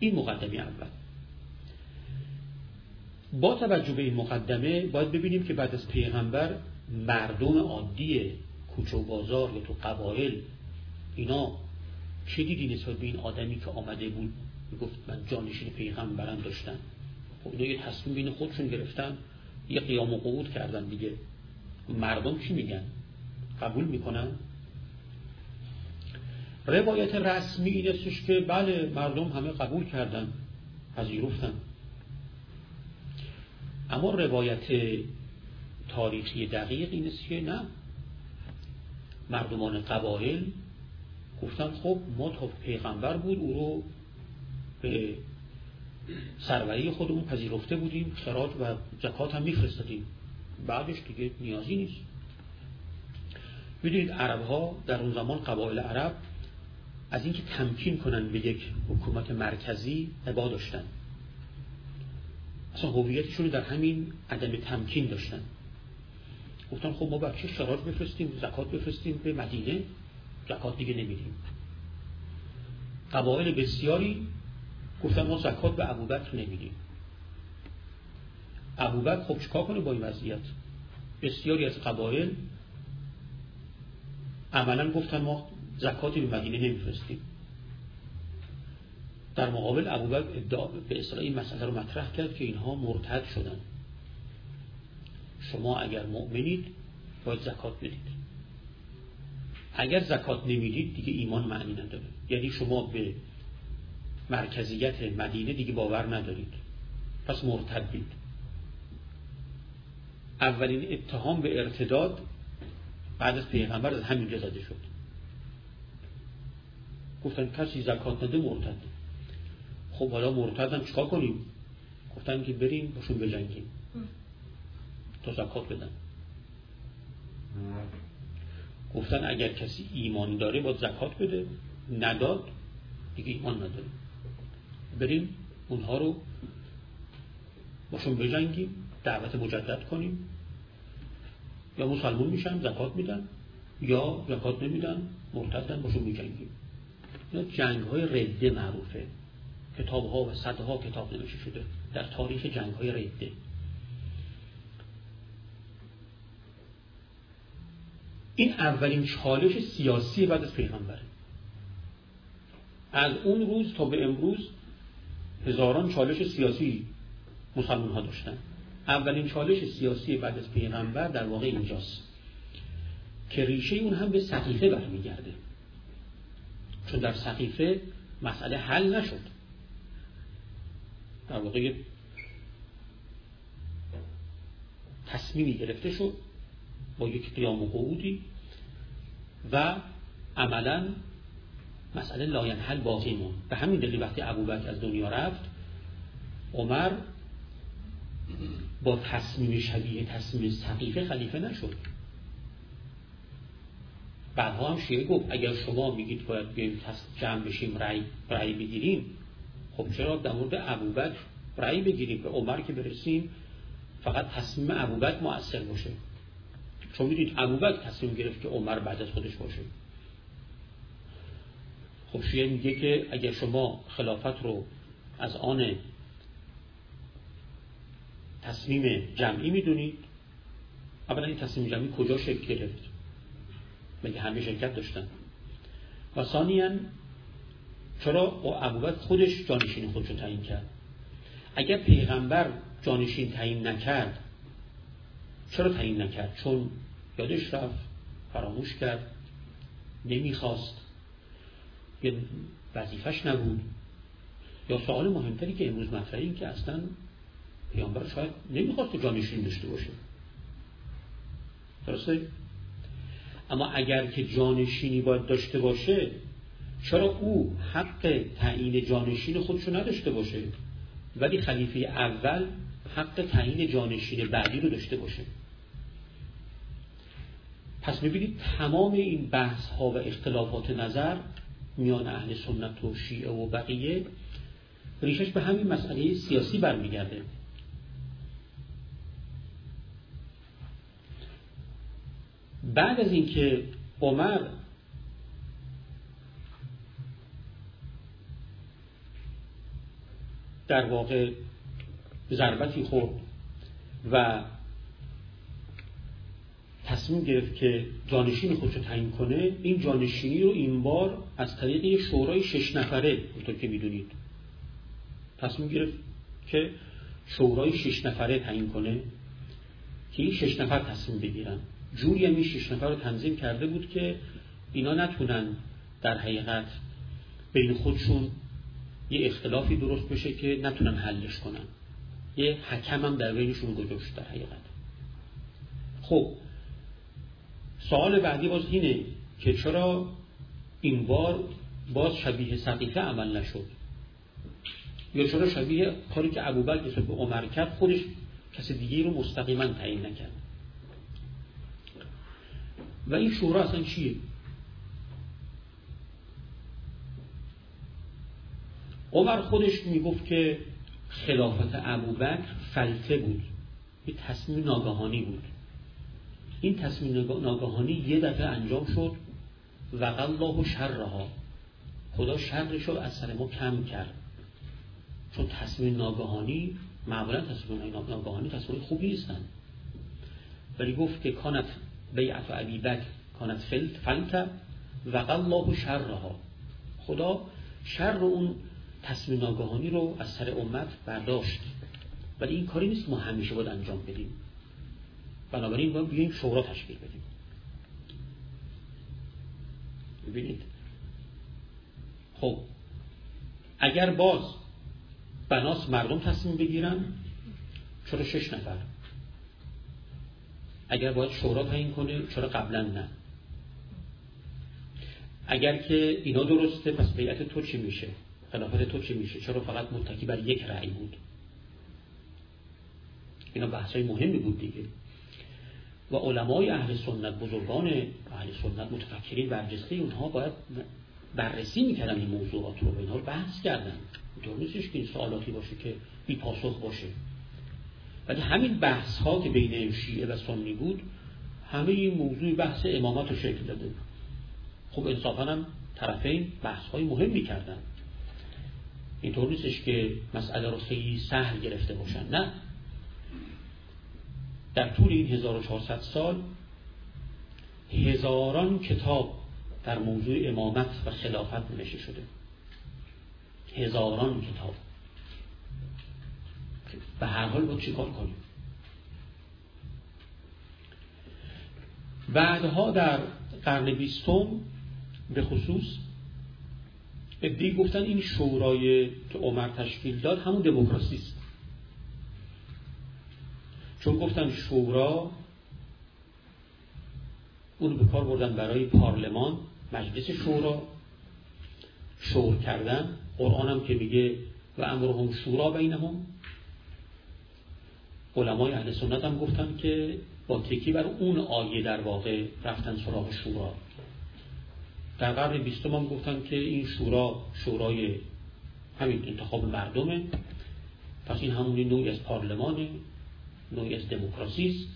این مقدمه اول. با توجه به این مقدمه باید ببینیم که بعد از پیغمبر مردم عادی کوچه و بازار یا تو قبایل اینا چه دیدی نسبت به این آدمی که آمده بود؟ گفت من جانشین پیغمبرم داشتن خب اینا یه تصمیم بین خودشون گرفتن. یه قیام و قعود کردن دیگه. مردم چی میگن؟ قبول می‌کنن؟ روایت رسمی این استش که بله مردم همه قبول کردن پذیرفتن. اما روایت تاریخی دقیق این است که نه. مردمان قبایل گفتن خب ما تا پیغمبر بود او رو به سروری خودمون پذیرفته بودیم خراج و زکات هم میفرستادیم. بعدش دیگه نیازی نیست. می‌دونید عرب ها در اون زمان قبایل عرب از اینکه تمکین کنن به یک حکومت مرکزی عبا داشتن. اصلا هویتشون در همین عدم تمکین داشتن. گفتن خب ما بچه شراج بفرستیم زکات بفرستیم به مدینه زکات دیگه نمیدیم. قبایل بسیاری گفتن ما زکات به ابوبکر نمیدیم. ابوبکر خب چیکار کنه با این وضعیت؟ بسیاری از قبایل عملا گفتن ما زکاتی به مدینه نمیفرستیم. در مقابل ابوبکر ادعا به اصطلاح این مسئله رو مطرح کرد که اینها مرتد شدن. شما اگر مؤمنید باید زکات بدید. اگر زکات نمی‌دید دیگه ایمان معنی نداره. یعنی شما به مرکزیت مدینه دیگه باور ندارید. پس مرتد بید. اولین اتهام به ارتداد بعد از پیغمبر از همین زده شد. گفتن کسی زکات نده مرتد. خب حالا مرتدم چیکار کنیم؟ گفتن که بریم باشون بجنگیم. تا زکات بدن. گفتن اگر کسی ایمان داره باید زکات بده. نداد دیگه ایمان نداره. بریم اونها رو باشون بجنگیم. دعوت مجدد کنیم. یا مسلمون میشن زکات میدن. یا زکات نمیدن مرتدن باشون میجنگیم. اینا جنگ های رده معروفه. کتاب ها و صدها کتاب نوشته شده در تاریخ جنگ های رده این اولین چالش سیاسی بعد از پیغمبره. از اون روز تا به امروز هزاران چالش سیاسی مسلمان ها داشتن. اولین چالش سیاسی بعد از پیغمبر در واقع اینجاست که ریشه اون هم به سقیفه برمیگرده. چون در سقیفه مسئله حل نشد. در واقع تصمیمی گرفته شد با یک قیام و و عملا مسئله لاینحل باقی مون به همین دلیل وقتی ابوبکر از دنیا رفت عمر با تصمیم شبیه تصمیم سقیفه خلیفه نشد. بعدها هم شیعه گفت اگر شما میگید باید بیایم جمع بشیم رأی رأی بگیریم خب چرا در مورد ابوبکر رأی بگیریم؟ به عمر که برسیم فقط تصمیم ابوبکر مؤثر باشه. چون می‌دید ابوبکر تصمیم گرفت که عمر بعد از خودش باشه. خب شیعه میگه که اگر شما خلافت رو از آن تصمیم جمعی می‌دونید اولا این تصمیم جمعی کجا شکل گرفت؟ مگه همه شرکت داشتن؟ و ثانیا چرا ابوبکر خودش جانشین خودش رو تعیین کرد؟ اگر پیغمبر جانشین تعیین نکرد چرا تعیین نکرد؟ چون یادش رفت فراموش کرد نمی‌خواست. یه وظیفش نبود. یا سوال مهمتری که امروز مطرحه این که اصلا پیامبر شاید نمی‌خواست جانشین داشته باشه. درسته؟ اما اگر که جانشینی باید داشته باشه چرا او حق تعیین جانشین خودشو نداشته باشه؟ ولی خلیفه اول حق تعیین جانشین بعدی رو داشته باشه. پس می‌بینید تمام این بحث ها و اختلافات نظر میان اهل سنت و شیعه و بقیه ریشش به همین مسئله سیاسی برمیگرده. بعد از اینکه عمر در واقع ضربتی خورد و تصمیم گرفت که جانشین خودش رو تعیین کنه این جانشینی رو این بار از طریق یه شورای شش نفره اونطور که می‌دونید تصمیم گرفت که شورای شش نفره تعیین کنه که این شش نفر تصمیم بگیرن. جوری هم این شش نفر رو تنظیم کرده بود که اینا نتونن در حقیقت بین خودشون یه اختلافی درست بشه که نتونن حلش کنن. یه حکم هم در بینشون گذاشت در حقیقت. خب سوال بعدی باز اینه که چرا این بار باز شبیه سقیفه عمل نشد؟ یا چرا شبیه کاری که ابوبکر به عمر کرد خودش کسی دیگه رو مستقیما تعیین نکرد؟ و این شورا اصلا چیه؟ عمر خودش می‌گفت که خلافت ابوبکر فلته بود. یه تصمیم ناگهانی بود. این تصمیم ناگهانی یه دفعه انجام شد. و الله شرها. خدا شرش رو از سر ما کم کرد. چون تصمیم ناگهانی معمولا تصمیم ناگهانی تصمیم خوبی نیستن. ولی گفت که کانت بیعت و عبی بک کانت فلت فلت و الله شرها. خدا شر اون تصمیم ناگهانی رو از سر امت برداشت. ولی این کاری نیست ما همیشه باید انجام بدیم. بنابراین باید بیایم شورا تشکیل بدیم. ببینید. خب اگر باز بناس مردم تصمیم بگیرن چرا شش نفر؟ اگر باید شورا تعیین کنه چرا قبلا نه؟ اگر که اینا درسته پس بیعت تو چی میشه؟ خلافت تو چی میشه؟ چرا فقط متکی بر یک رأی بود؟ اینا بحثای مهمی بود دیگه. و علمای اهل سنت بزرگان اهل سنت متفکرین برجسته اونها باید بررسی می‌کردن این موضوعات رو اینها رو بحث کردن. اینطور نیستش که این سوالاتی باشه که بی پاسخ باشه. ولی همین بحث ها که بین شیعه و سنی بود همه این موضوع بحث امامات رو شکل داده. خب انصافا هم طرفین بحث های مهم می‌کردن. اینطور نیستش که مسئله رو خیلی سهل گرفته باشن نه. در طول این 1400 سال هزاران کتاب در موضوع امامت و خلافت نوشته شده. هزاران کتاب. به هر حال باید چیکار کنیم؟ بعدها در قرن بیستم به خصوص ادهی گفتن این شورای که عمر تشکیل داد همون دموکراسی است. چون گفتن شورا اون به کار بردن برای پارلمان مجلس شورا شور کردن قرآن هم که میگه و امرهم شورا بینهم. علمای اهل سنت هم گفتن که با تکی بر اون آیه در واقع رفتن سراغ شورا. در قرن بیستم هم گفتن که این شورا شورای همین انتخاب مردمه. پس این همونی نوعی از پارلمانه نوعی از دموکراسی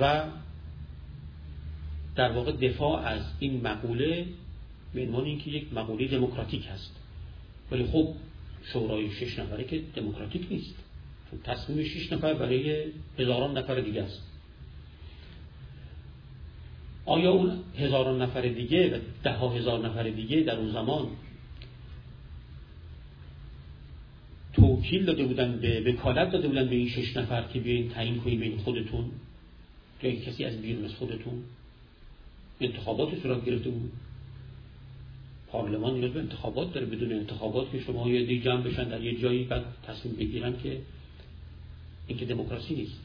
و در واقع دفاع از این مقوله به عنوان اینکه یک مقوله دموکراتیک هست. ولی خب شورای شش نفره که دموکراتیک نیست. تصمیم شش نفر برای هزاران نفر دیگه است. آیا اون هزاران نفر دیگه و ده هزار نفر دیگه در اون زمان توکیل داده بودن به وکالت داده بودن به این شش نفر که بیاین تعیین کنید بین خودتون؟ یا کسی از بیرون از خودتون انتخابات صورت گرفته بود؟ پارلمان نیاز به انتخابات داره بدون انتخابات که شما یه دی جمع بشن در یه جایی بعد تصمیم بگیرن که این که دموکراسی نیست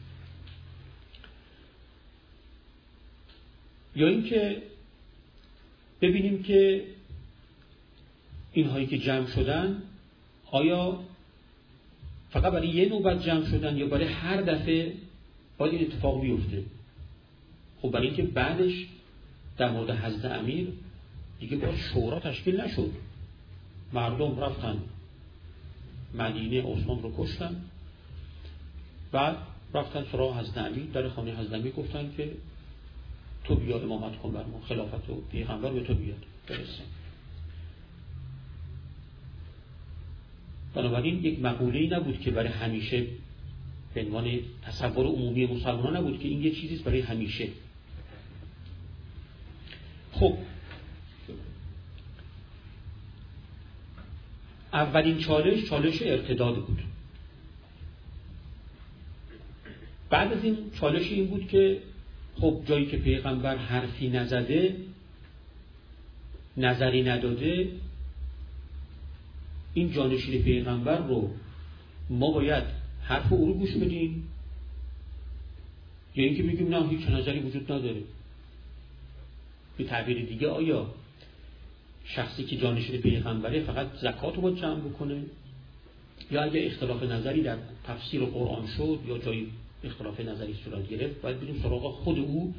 یا اینکه ببینیم که اینهایی که جمع شدن آیا فقط برای یه نوبت جمع شدن یا برای هر دفعه باید این اتفاق بیفته؟ خب برای اینکه بعدش در مورد حضرت امیر دیگه باز شورا تشکیل نشد. مردم رفتن مدینه عثمان رو کشتن. بعد رفتن سراغ امیر در خانه حضرت امیر گفتن که تو بیا امامت کن بر ما خلافت و پیغمبر به تو بیاد برسه. بنابراین یک مقوله نبود که برای همیشه به عنوان تصور عمومی مسلمان نبود که این یه چیزیست برای همیشه. خب اولین چالش چالش ارتداد بود. بعد از این چالش این بود که خب جایی که پیغمبر حرفی نزده نظری نداده این جانشین پیغمبر رو ما باید حرف او رو گوش بدیم. یا اینکه بگیم نه هیچ نظری وجود نداره. به تعبیر دیگه آیا شخصی که جانشین پیغمبره فقط زکات رو باید جمع بکنه؟ یا اگه اختلاف نظری در تفسیر قرآن شد یا جایی اختلاف نظری صورت گرفت. باید بریم سراغ خود او.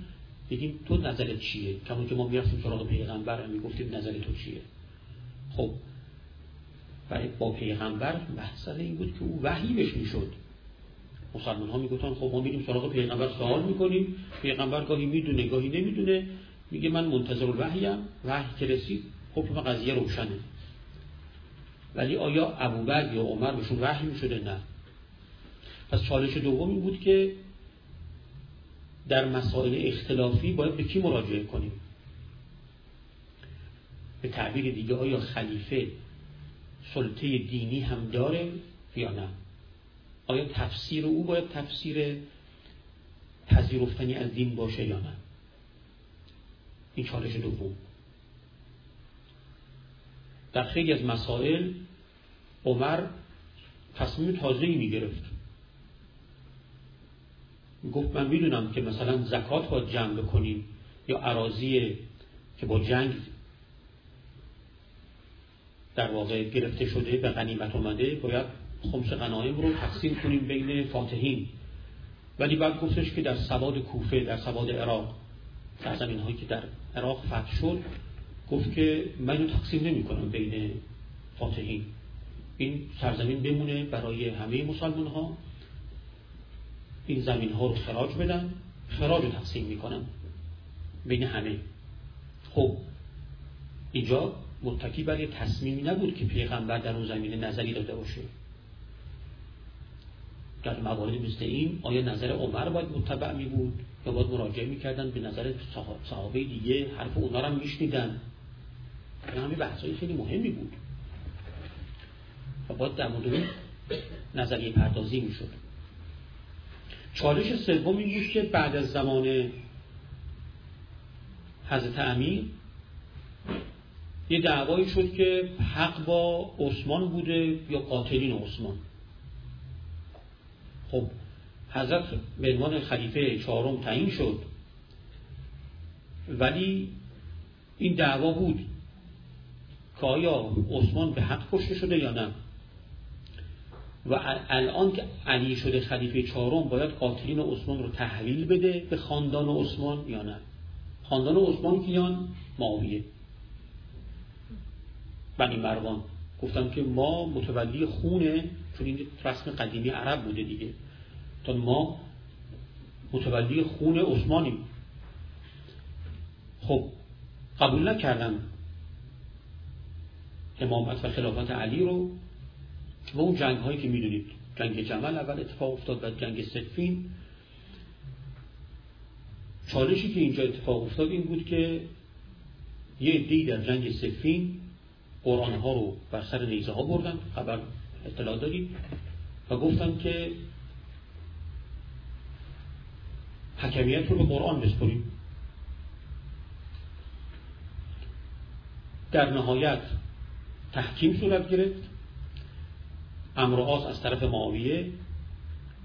بگیم تو نظرت چیه؟ کمون که ما می‌رفتیم سراغ پیغمبر هم می‌گفتیم نظر تو چیه؟ خب برای با پیغمبر بحث این بود که او وحی بهش می‌شد. مسلمان ها می‌گفتن خب ما میریم سراغ پیغمبر سوال می‌کنیم. پیغمبر گاهی می‌دونه گاهی نمی‌دونه. میگه من منتظر الوحیم. وحی که رسید حکم قضیه روشنه. ولی آیا ابوبکر یا عمر بهشون وحی می‌شده؟ نه. پس چالش دوم این بود که در مسائل اختلافی باید به کی مراجعه کنیم؟ به تعبیر دیگه آیا خلیفه سلطه دینی هم داره یا نه؟ آیا تفسیر او باید تفسیر پذیرفتنی از دین باشه یا نه؟ این چالش دوم. در خیلی از مسائل عمر تصمیم تازه‌ای می گرفت گفت من می‌دونم که مثلا زکات باید جمع بکنیم یا عراضی که با جنگ در واقع گرفته شده به غنیمت اومده باید خمس غنایم رو تقسیم کنیم بین فاتحین. ولی بعد گفتش که در سواد کوفه در سواد عراق سرزمین هایی که در عراق فتح شد گفت که من تقسیم نمی کنم بین فاتحین. این سرزمین بمونه برای همه مسلمان ها این زمین ها رو خراج بدن خراج رو تقسیم می‌کنن بین همه. خب اینجا متکی بر یه تصمیمی نبود که پیغمبر در اون زمینه نظری داده باشه. در موارد مثل این آیا نظر عمر باید متبع می بود؟ یا باید مراجعه می‌کردن به نظر صحابه دیگه؟ حرف اونا رو هم میشنیدن این همه بحثای خیلی مهمی بود. و باید در مورد نظریه پردازی می‌شد. چالش سوم این بود که بعد از زمان حضرت امیر یه دعوایی شد که حق با عثمان بوده یا قاتلین عثمان. خب حضرت به عنوان خلیفه چهارم تعیین شد. ولی این دعوا بود که آیا عثمان به حق کشته شده یا نه؟ و الان که علی شده خلیفه چهارم باید قاتلین عثمان رو تحویل بده به خاندان عثمان یا نه؟ خاندان عثمان کیان معاویه؟ بنی مروان. گفتم که ما متولی خونه چون این رسم قدیمی عرب بوده دیگه. تا ما متولی خون عثمانیم. خب قبول نکردن امامت و خلافت علی رو. و اون جنگ هایی که می‌دونید جنگ جمل اول اتفاق افتاد و جنگ سفین. چالشی که اینجا اتفاق افتاد این بود که یه عده‌ای در جنگ سفین قرآن ها رو بر سر نیزه ها بردن خبر اطلاع دارید و گفتن که حکمیت رو به قرآن بسپریم. در نهایت تحکیم صورت گرفت. امرآز از طرف معاویه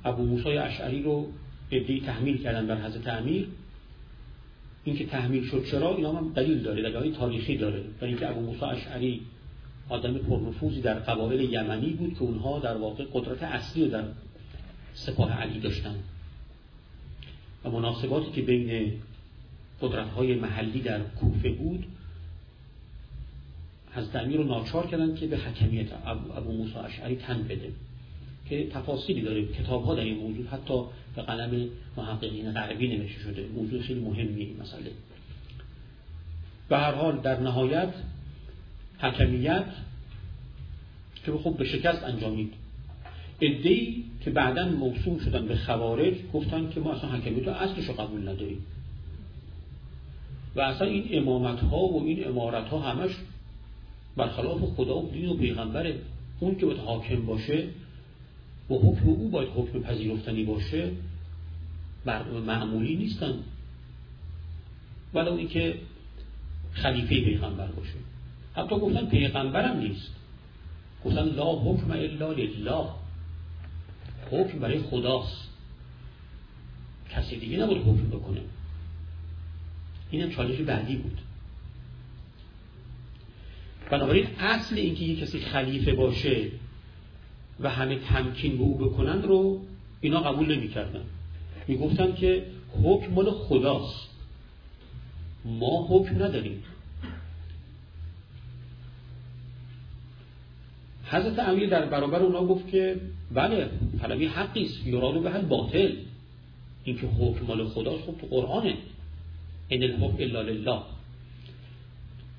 ابو موسی اشعری رو ادهی تحمیل کردن بر حضرت امیر. اینکه تحمیل شد چرا اینا هم دلیل داره دلیل تاریخی داره. برای اینکه ابو موسی اشعری آدم پرنفوذی در قبایل یمنی بود که اونها در واقع قدرت اصلی در سپاه علی داشتن. و مناسباتی که بین قدرت های محلی در کوفه بود حضرت امیر رو ناچار کردن که به حکمیت ابو موسی اشعری تن بده. که تفاصیلی داره. کتاب ها در این موضوع حتی به قلم محققین غربی نوشته شده. موضوع خیلی مهمی مسئله. به هر حال در نهایت حکمیت که خب به شکست انجامید. ادهی که بعدا موسوم شدن به خوارج گفتن که ما اصلا حکمیت رو اصلش رو قبول نداریم. و اصلا این امامت ها و این امارت ها همش برخلاف خدا و دین و پیغمبره. اون که باید حاکم باشه و حکم او باید حکم پذیرفتنی باشه معمولی نیستن. ولو اینکه خلیفه پیغمبر باشه. حتی گفتن پیغمبرم نیست. گفتن لا حکم الا لله. حکم برای خداست. کسی دیگه نبود حکم بکنه. اینم چالش بعدی بود. بنابراین اصل اینکه یک کسی خلیفه باشه و همه تمکین به او بکنن رو اینا قبول نمی‌کردن. می‌گفتن که حکم مال خداست. ما حکم نداریم. حضرت امیر در برابر اونا گفت که بله طلبی حقی است یرادو به حل باطل. اینکه حکم مال خداست خب تو قرآنه. این الحکم الا لله.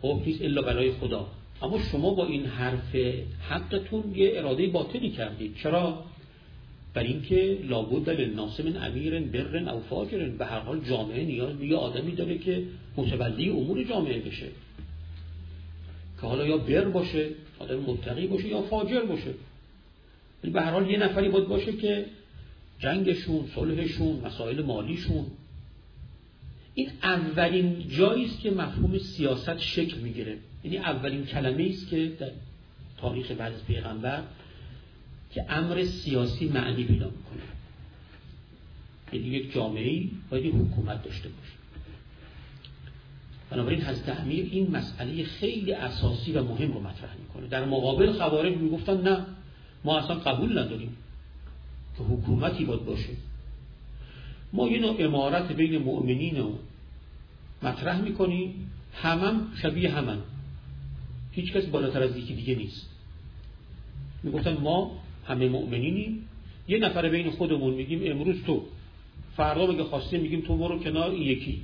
حکم نیست الا برای خدا. اما شما با این حرف حقتون یه اراده باطلی کردید. چرا؟ برای اینکه لابد للناس من امیر برن او فاجرن. به هر حال جامعه نیاز به یه آدمی داره که متولی امور جامعه بشه. که حالا یا بر باشه آدم متقی باشه یا فاجر باشه. به هر حال یه نفری باید باشه که جنگشون صلحشون مسائل مالیشون این اولین جایی است که مفهوم سیاست شکل می‌گیره. یعنی اولین کلمه است که در تاریخ بعد از پیغمبر که امر سیاسی معنی پیدا می‌کنه. یعنی یک جامعه باید حکومت داشته باشه. بنابراین حضرت امیر این مسئله خیلی اساسی و مهم رو مطرح می‌کنه. در مقابل خوارج می‌گفتن نه ما اصلا قبول نداریم که حکومتی باید باشه. ما یه نوع امارت بین مؤمنین رو مطرح می‌کنیم. همم شبیه همن هیچ کس بالاتر از یکی دیگه نیست. می‌گفتن ما همه مؤمنینیم. یه نفر بین خودمون میگیم امروز تو. فردا بگه خواسته میگیم تو برو کنار این یکی.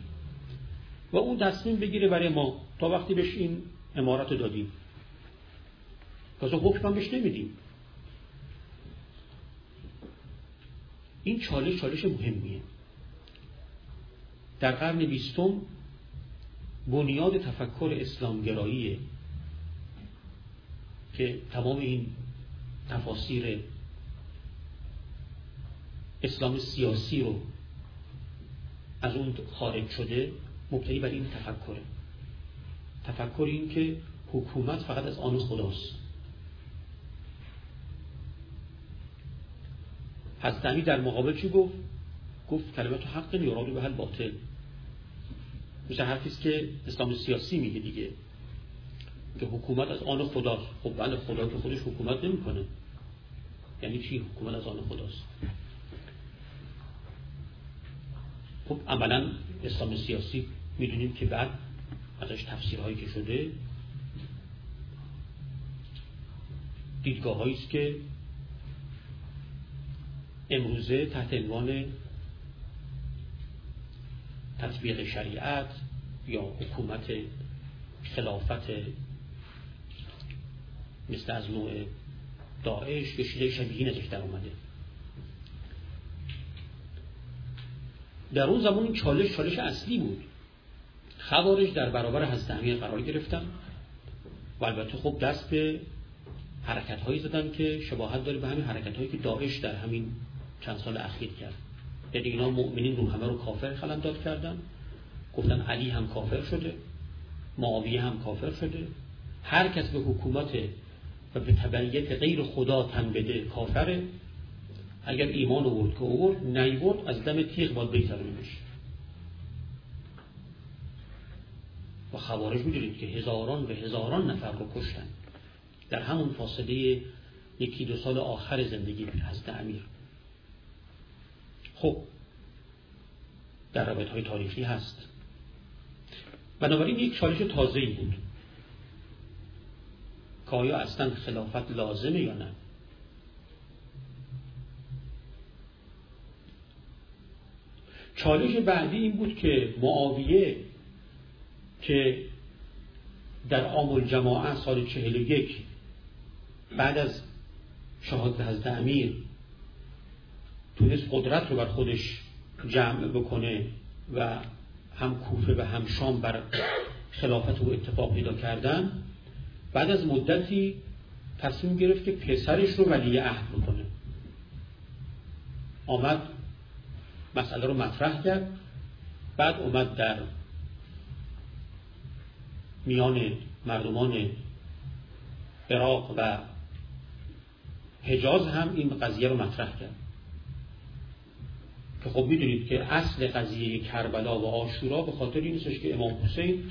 و اون تصمیم بگیره برای ما. تا وقتی بهش این امارت رو دادیم. تازه حکم بهش نمیدیم. این چالش چالش مهمیه. در قرن بیستم بنیاد تفکر اسلامگراییه که تمام این تفاسیر اسلام سیاسی رو از اون خارج شده مبتنی بر این تفکره. تفکر این که حکومت فقط از آن خداست. حضرت در مقابل چی گفت؟ گفت کلمات حق یرادو به حل باطل. میشه حرفیست که اسلام سیاسی میگه دیگه. که حکومت از آن خداست خب بله خدا که خودش حکومت نمی‌کنه. یعنی چی حکومت از آن خداست خب عملا اسلام سیاسی می‌دونیم که بعد ازش تفسیرهایی که شده دیدگاه است که امروزه تحت عنوان تطبیق شریعت یا حکومت خلافت مثل از نوع داعش یه چیزای شبیه ازش در اومده. در اون زمان چالش چالش اصلی بود. خوارج در برابر حضرت امیر قرار گرفتن و البته خب دست به حرکت هایی زدن که شباهت داره به همین حرکت هایی که داعش در همین چند سال اخیر کرد. یعنی اینا مؤمنین رو همه رو کافر داد کردن. گفتن علی هم کافر شده معاویه هم کافر شده. هر کس به حکومت و به تبعیت غیر خدا تن بده کافره. اگر ایمان آورد که آورد نیورد از دم تیغ باید بیترونیمش و خوارج می‌دونید که هزاران و هزاران نفر رو کشتن. در همون فاصله یکی دو سال آخر زندگی حضرت امیر خب در روایت های تاریخی هست. بنابراین یک چالش تازه بود. که آیا اصلا خلافت لازمه یا نه؟ چالش بعدی این بود که معاویه که در عام الجماعه سال چهل یک بعد از شهادت حضرت امیر تونست قدرت رو بر خودش جمع بکنه و هم کوفه و هم شام بر خلافت رو اتفاق پیدا کردن. بعد از مدتی تصمیم گرفت که پسرش رو ولی عهد بکنه. آمد مسئله رو مطرح کرد. بعد اومد در میان مردمان عراق و حجاز هم این قضیه رو مطرح کرد. که خب می‌دونید که اصل قضیه کربلا و آشورا به خاطر این که امام حسین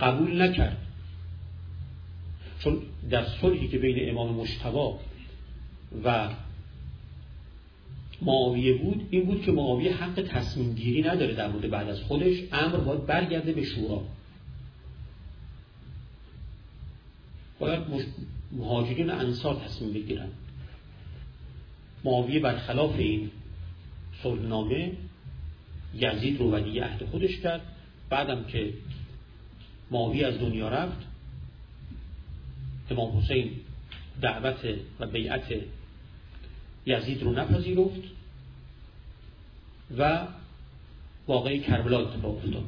قبول نکرد. چون در صلحی که بین امام مشتبا و معاویه بود این بود که معاویه حق تصمیم گیری نداره در مورد بعد از خودش امر باید برگرده به شورا. باید مهاجرین انصار تصمیم بگیرن. معاویه برخلاف این صلحنامه یزید رو ولی عهد خودش کرد. بعدم که معاویه از دنیا رفت امام حسین دعوت و بیعت یزید رو نپذیرفت و واقعی کربلا اتفاق افتاد.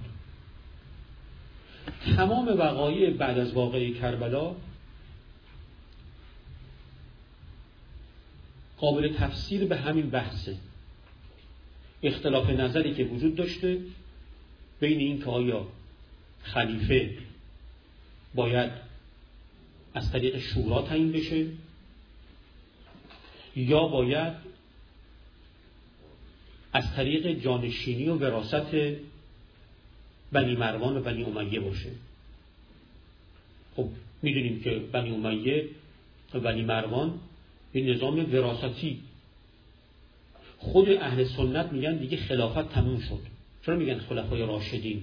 تمام وقایع بعد از واقعی کربلا قابل تفسیر به همین بحثه. اختلاف نظری که وجود داشته بین این که آیا خلیفه باید از طریق شورا تعیین بشه یا باید از طریق جانشینی و وراست بنی مروان و بنی امیه باشه. خب می‌دونیم که بنی امیه و بنی مروان به نظام وراستی خود اهل سنت میگن دیگه خلافت تموم شد. چرا میگن خلفای راشدین؟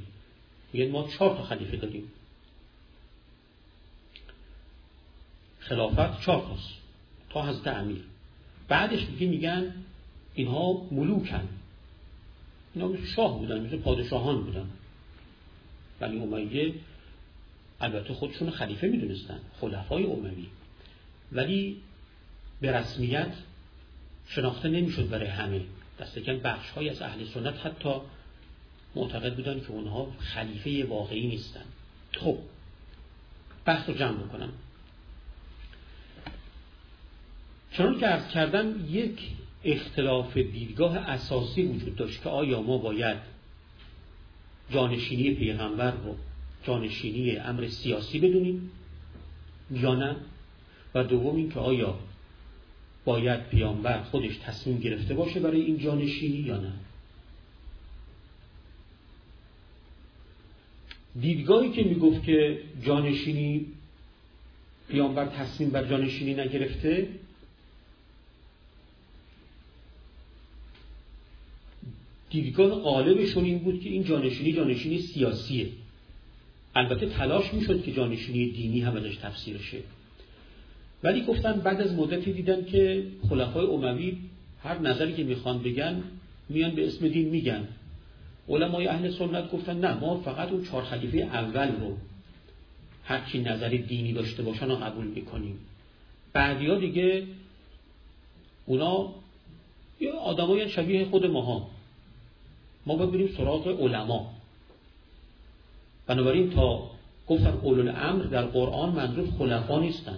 میگن ما چهار تا خلیفه داریم خلافت چهار تاست. تا حضرت امیر. بعدش دیگه میگن اینها ملوکن. اینا مثل شاه بودن مثل پادشاهان بودن. ولی امیه البته خودشون خلیفه می‌دونستن خلفای اموی. ولی به رسمیت شناخته نمی‌شد برای همه. دست کم بخش های از اهل سنت حتی معتقد بودن که اونها خلیفه واقعی نیستن خب بحث رو جمع بکنم. چون که ارز کردم یک اختلاف دیدگاه اساسی وجود داشت که آیا ما باید جانشینی پیغمبر رو جانشینی امر سیاسی بدونیم یا نه؟ و دوم این که آیا باید پیامبر خودش تصمیم گرفته باشه برای این جانشینی یا نه؟ دیدگاهی که می‌گفت که جانشینی پیامبر تصمیم بر جانشینی نگرفته دیدگاه غالبشون این بود که این جانشینی جانشینی سیاسیه. البته تلاش می‌شد که جانشینی دینی هم ازش تفسیر شه ولی گفتن بعد از مدتی دیدن که خلفای اموی هر نظری که می‌خوان بگن میان به اسم دین میگن. علمای اهل سنت گفتن نه ما فقط اون چهار خلیفه اول رو هرچی نظری دینی داشته باشن رو قبول می‌کنیم. بعدی دیگه اونا یه آدمای شبیه خود ماها. ما باید بریم سراغ علما. بنابراین تا گفتن اولو الامر در قرآن منظور خلفا نیستن.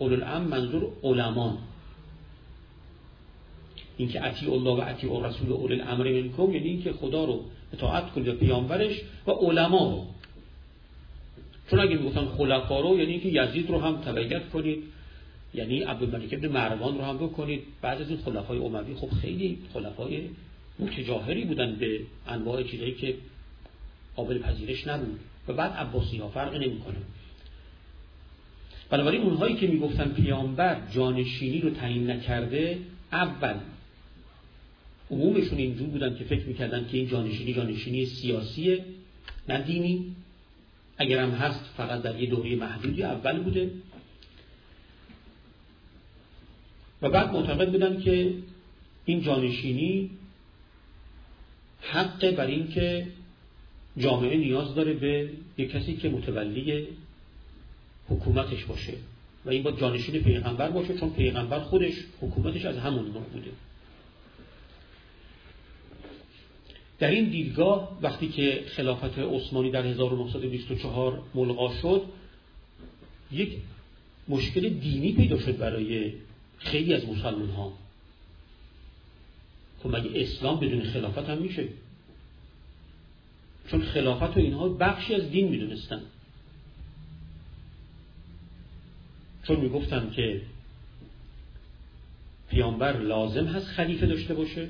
اولو الامر منظور علمان اینکه اطیع الله و اطیع الرسول و اول الامر منکم یعنی اینکه خدا رو اطاعت کنید و پیامبرش و علما رو. چون اگه می‌گفتن خلفا رو یعنی اینکه یزید رو هم تبعیت کنید یعنی عبدالملک ابن مروان رو هم بکنید. بعد از این خلفای اموی خب خیلی خلفای متجاهری بودن به انواع چیزایی که قابل پذیرش نبود. و بعد عباسی ها فرق نمی‌کنه. بنابراین اونهایی که می‌گفتن پیامبر جانشینی رو تعیین نکرده اول عمومشون اینجور بودن که فکر می‌کردن که این جانشینی جانشینی سیاسیه نه دینی. اگر هم هست فقط در یه دوره محدودی اول بوده. و بعد معتقد بودن که این جانشینی حق بر این که جامعه نیاز داره به یک کسی که متولی حکومتش باشه. و این با جانشین پیغمبر باشه چون پیغمبر خودش حکومتش از همون نوع بوده. در این دیدگاه وقتی که خلافت عثمانی در 1924 ملغا شد یک مشکل دینی پیدا شد برای خیلی از مسلمان ها خب مگه اسلام بدون خلافت هم میشه؟ چون خلافت و اینها بخشی از دین می‌دونستن. چون می‌گفتن که پیامبر لازم هست خلیفه داشته باشه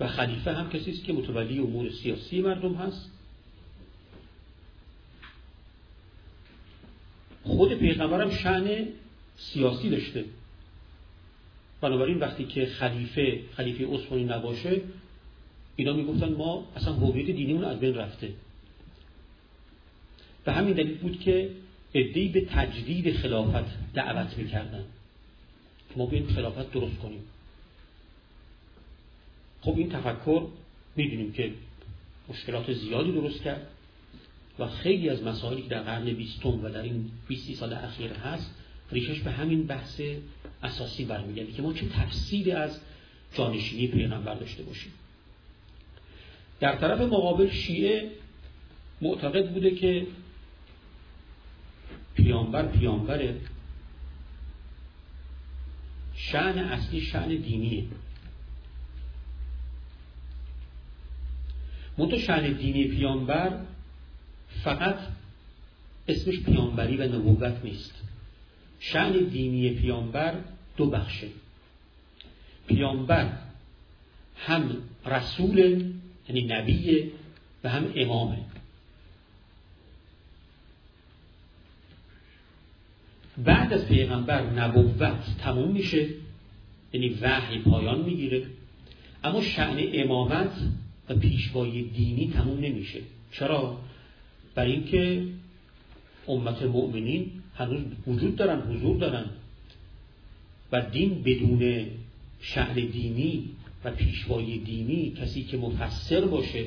و خلیفه هم کسی است که متولی امور سیاسی مردم هست. خود پیغمبرم شعن سیاسی داشته. بنابراین وقتی که خلیفه خلیفه عثمانی نباشه اینا می‌گفتن ما اصلا هویت دینیمون از بین رفته. به همین دلیل بود که ادهی به تجدید خلافت دعوت می‌کردن. ما بیایم خلافت درست کنیم. خب این تفکر می‌دونیم که مشکلات زیادی درست کرد و خیلی از مسائلی که در قرن بیستم و در این 20 سال اخیر هست ریشش به همین بحث اساسی برمیگرده که ما چه تفسیری از جانشینی پیغمبر داشته باشیم. در طرف مقابل شیعه معتقد بوده که پیامبر پیامبره. شعن اصلی شعن دینیه. منتها شعن دینی پیامبر فقط اسمش پیامبری و نبوت نیست. شعن دینی پیامبر دو بخشه. پیامبر هم رسول یعنی نبیه و هم امامه. بعد از پیغمبر نبوت تموم میشه یعنی وحی پایان می‌گیره. اما شعن امامت و پیشوایی دینی تموم نمیشه. چرا؟ برای اینکه امت مؤمنین هنوز وجود دارن حضور دارن و دین بدون شعن دینی و پیشوای دینی کسی که مفسر باشه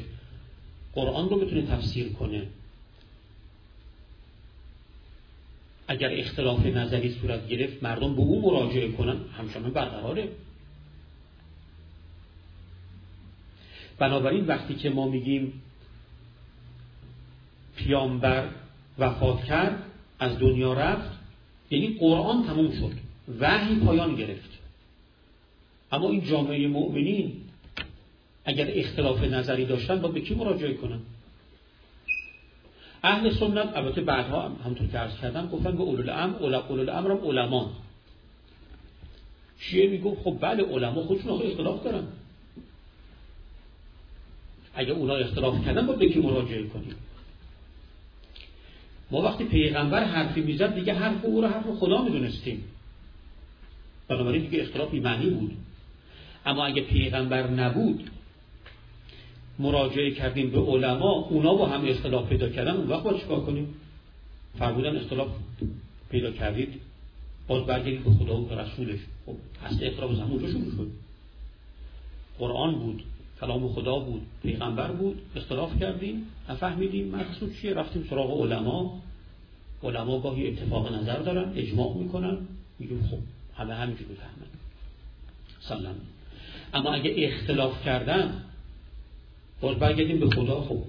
قرآن رو بتونه تفسیر کنه. اگر اختلاف نظری صورت گرفت مردم به او مراجعه کنن همچنان برقراره بنابراین وقتی که ما میگیم پیامبر وفات کرد از دنیا رفت یعنی قرآن تموم شد وحی پایان گرفت. اما این جامعه مؤمنین اگر اختلاف نظری داشتن با به کی مراجعه کنن؟ اهل سنت البته بعدها همطور که عرض کردم گفتن به اولو الامر اولو الامر هم علمان شیعه میگو خب بله علما خودشون اختلاف دارن. اگر اونا اختلاف کردن با به کی مراجعه کنیم؟ ما وقتی پیغمبر حرفی می‌زد دیگه حرف او رو حرف خدا می‌دونستیم. بنابراین دیگه اختلاف معنی بود. اما اگه پیغمبر نبود مراجعه کردیم به علما اونا با هم اختلاف پیدا کردن اون وقت با چیکار کنیم؟ فرمودن اختلاف پیدا کردید باز برگردید به خدا و رسولش. خب اصل اختلاف از همونجا شروع شد. قرآن بود کلام خدا بود پیغمبر بود اختلاف کردیم نفهمیدیم مقصود چیه. رفتیم سراغ علما. علما گاهی اتفاق نظر دارن اجماع می‌کنن میگیم خب همه همینجور بفهمن. سلام. اما اگه اختلاف کردن باز برگردیم به خدا. خب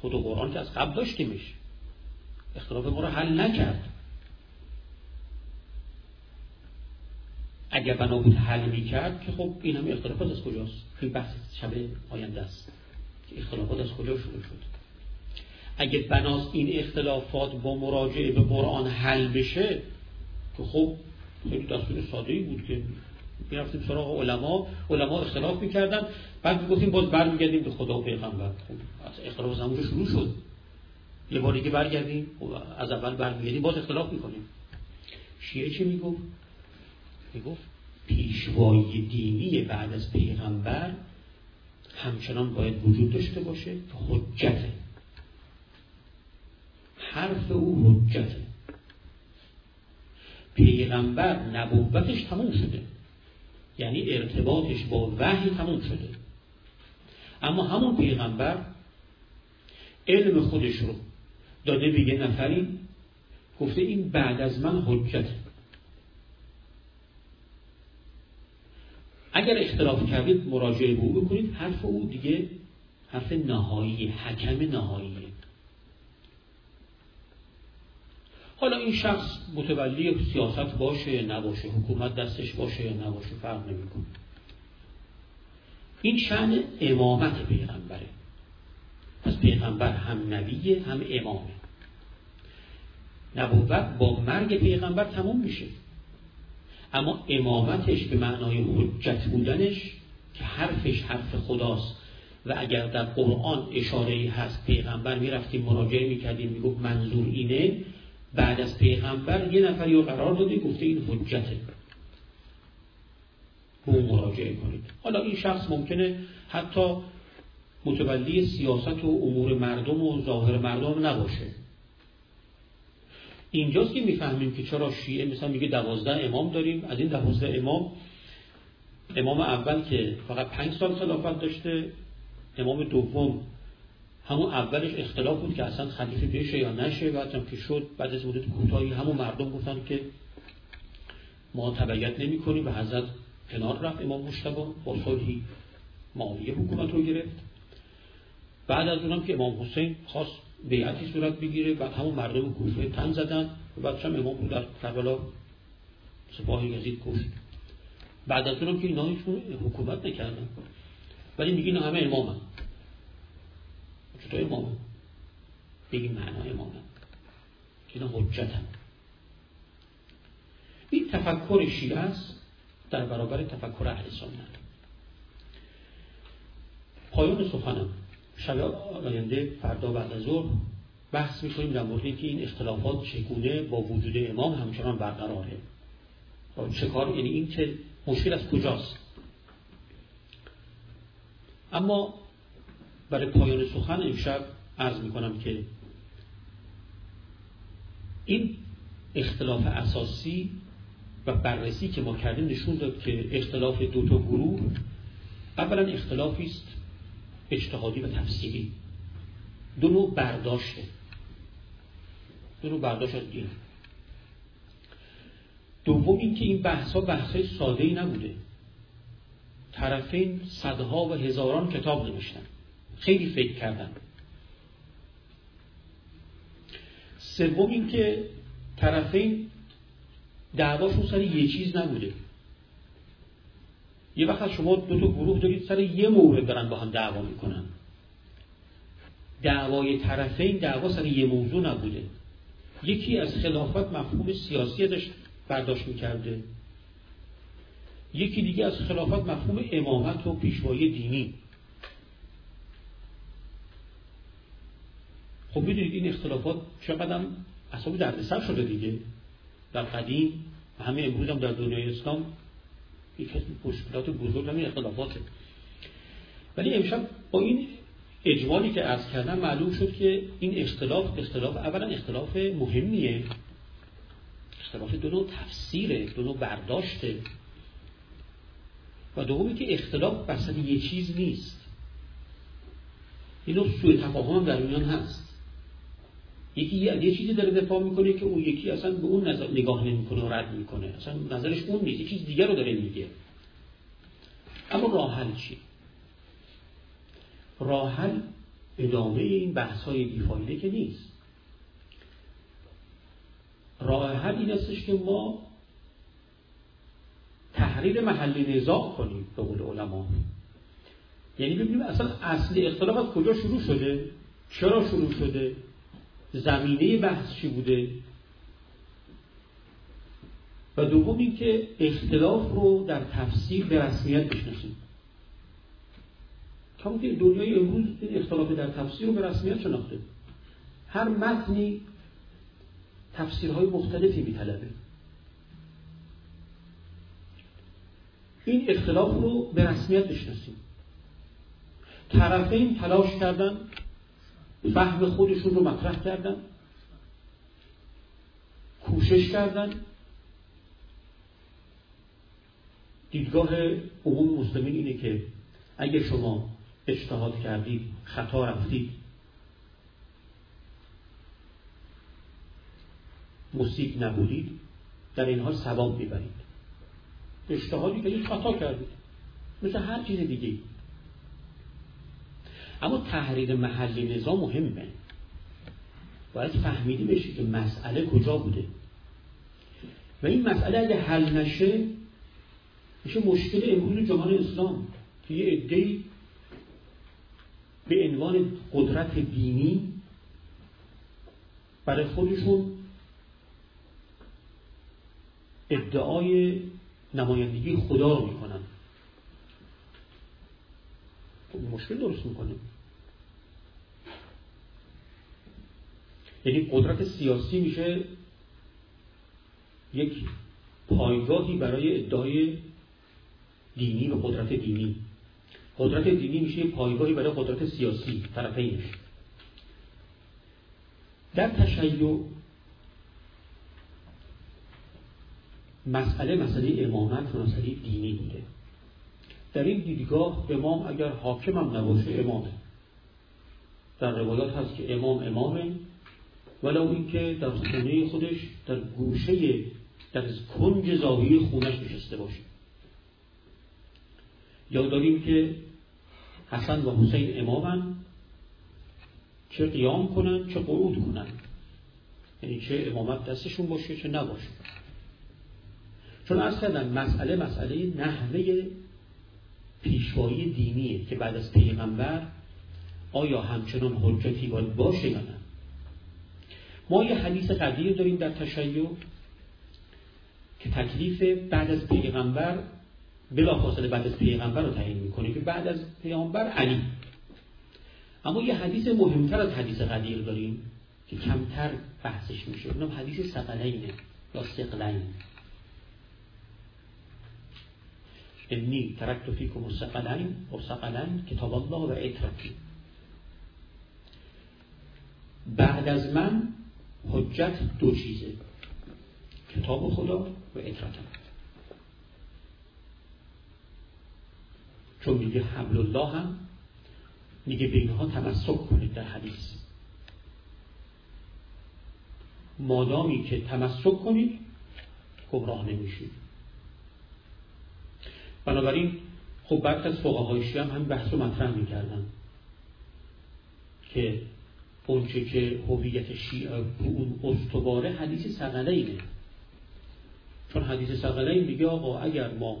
خود قرآن که از قبل داشتیمش. اختلاف ما رو حل نکرد. اگر بنا بود حل می‌کرد که خب این هم اختلافات از کجاست؟ این بحث شب آینده است که اختلافات از کجا شروع شد؟ اگه بناس این اختلافات با مراجعه به قرآن حل بشه که خب خیلی دستور ساده ای بود که می‌رفتیم سراغ علما علما اختلاف می‌کردن. بعد می‌گفتیم باز برمیگردیم به خدا و پیغمبر. خب از اختلاف زمان شروع شد. یه بار دیگه برگردیم خب از اول برمیگردیم باز اختلاف می‌کنیم. شیعه چی می‌گفت؟ می‌گفت پیشوایی دینی بعد از پیغمبر همچنان باید وجود داشته باشه حجته. حرف او حجته. پیغمبر نبوتش تموم شده. یعنی ارتباطش با وحی تموم شده. اما همون پیغمبر علم خودش رو داده به نفری گفته این بعد از من حجته اگر اختلاف کردید مراجعه به او بکنید حرف او دیگه حرف نهایی حکم نهاییه حالا این شخص متولی سیاست باشه یا نباشه حکومت دستش باشه یا نباشه فرق نمی‌کنه. این شعن امامت پیغمبره. پس پیغمبر هم نبیه هم امامه. نبوت با مرگ پیغمبر تموم میشه. اما امامتش به معنای حجت بودنش که حرفش حرف خداست. و اگر در قرآن اشاره هست پیغمبر می‌رفتیم مراجعه می‌کردیم می‌گفت منظور اینه بعد از پیغمبر یه نفری رو قرار داده گفته این حجته. به اون مراجعه کنید. حالا این شخص ممکنه حتی متولی سیاست و امور مردم و ظاهر مردم نباشه. اینجاست که می‌فهمیم که چرا شیعه مثلا میگه دوازده امام داریم. از این دوازده امام امام اول که فقط پنج سال خلافت داشته امام دوم همون اولش اختلاف بود که اصلا خلیفه بشه یا نشه بعد هم که شد. بعد از مدت کوتاهی همون مردم گفتن که ما تبعیت نمی کنیم و حضرت کنار رفت امام مشتبه با صلحی معاویه حکومت رو گرفت. بعد از اونم که امام حسین خواست بیعتی صورت بگیره بعد همون مردم کوفه تن زدن و بعد هم امام در کربلا سپاه یزید کشت. بعد از اونم که اینا حکومت نکردن. ولی میگین همه امام چطور امامه بگیم معنا امامه که اینا حجت هم این تفکر شیعه است در برابر تفکر اهل سنت. پایان سخنم. شب آینده فردا بعد از ظهر بحث می‌کنیم در مورد که این اختلافات چگونه با وجود امام همچنان برقراره. چه کار یعنی این که مشکل از کجاست؟ اما برای پایان سخن امشب عرض می‌کنم که این اختلاف اساسی و بررسی که ما کردیم نشون داد که اختلاف دو تا گروه اولا اختلافی است اجتهادی و تفسیری. دو نوع برداشته دو نوع برداشت از دین دوم اینکه این بحث ها بحث ساده ای نبوده. طرفین صدها و هزاران کتاب نوشتن. خیلی فکر کردن سوم اینکه طرفین دعواشون سر یه چیز نبوده. یه وقت شما دو تا گروه دارید سر یه مورد دارن با هم دعوا می‌کنن. دعوای طرفین دعوا سر یه موضوع نبوده. یکی از خلافت مفهوم سیاسی ازش برداشت می‌کرده. یکی دیگه از خلافت مفهوم امامت و پیشوایی دینی. خب می‌دونید این اختلافات چقدر اصابی دردسر شده دیگه. در قدیم و همه امروز هم در دنیای اسلام یکی از مشکلات بزرگ همین اختلافاته. ولی امشب با این اجمالی که عرض کردم معلوم شد که این اختلاف اختلاف اولا اختلاف مهمیه. اختلاف دو نوع تفسیره دو نوع برداشته. و دومی که اختلاف بسد یه چیز نیست. اینو سوء تفاهم در میان هست. یکی یه چیزی داره دفاع می‌کنه که اون یکی اصلا به اون نگاه نمی‌کنه و رد می‌کنه. اصلا نظرش اون نیست. چیز دیگر رو داره میگه. اما راحل چی راحل ادامه این بحث های بیفایده که نیست. راه حل این استش که ما تحریر محلی نزاع کنیم به قول علما. یعنی ببینیم اصلا اصل اختلاف از کجا شروع شده؟ چرا شروع شده؟ زمینه بحث چی بوده؟ و دوم اینکه اختلاف رو در تفسیر به رسمیت بشناسیم. کما که دنیای امروز این اختلاف در تفسیر رو به رسمیت شناخته. هر متنی تفسیرهای مختلفی میطلبه. این اختلاف رو به رسمیت بشناسیم. طرفین تلاش کردن فهم خودشون رو مطرح کردن. کوشش کردن. دیدگاه عموم مسلمین اینه که اگه شما اجتهاد کردید خطا رفتید مصیب نبودید در این حال ثواب می‌برید. اجتهادی که خطا کردید مثل هر چیز دیگه اما تحریر محلی نظام مهمه. باید فهمیدی بشه که مسئله کجا بوده. و این مسئله اگه حل نشه میشه مشکل امروز جهان اسلام که یه عده‌ای به عنوان قدرت دینی برای خودشون ادعای نمایندگی خدا رو می‌کنن. خب مشکل درست می‌کنه. یعنی قدرت سیاسی میشه یک پایگاهی برای ادعای دینی و قدرت دینی. قدرت دینی میشه پایگاهی برای قدرت سیاسی طرفینش در تشیع مسئله مسئله امامت و مسئله دینی بوده. در این دیدگاه امام اگر حاکم هم نباشه امامه. در روایات هست که امام امامه. ولو اینکه در خونه خودش در گوشه در کنج زاویه خونش نشسته باشه. یا داریم که حسن و حسین امامن چه قیام کنن چه قعود کنن. یعنی چه امامت دستشون باشه چه نباشه. چون از کردم مسئله مسئله نحوه پیشوایی دینیه که بعد از پیغمبر آیا همچنان حجتی باید باشه یا نه؟ ما یه حدیث قدیر داریم در تشیع که تکلیف بعد از پیغمبر فاصله بعد از پیغمبر رو تعیین می‌کنه که بعد از پیغمبر علی. اما یه حدیث مهمتر از حدیث قدیر داریم که کمتر بحثش میشه. اونم حدیث سقلینه یا سقلین. انی ترکت فیکم السقلین و سقلین کتاب الله و اطرتی بعد از من حجت دو چیزه. کتاب خدا و اطرتم چون میگه حبل الله هم میگه به اینها تمسک کنید در حدیث. مادامی که تمسک کنید گمراه نمیشید. بنابراین خب بعد از فقهای هم همین بحث رو مطرح می‌کردن که اونچه که هویت شیعه اون استواره حدیث سقلینه چون حدیث سقلین میگه آقا اگر ما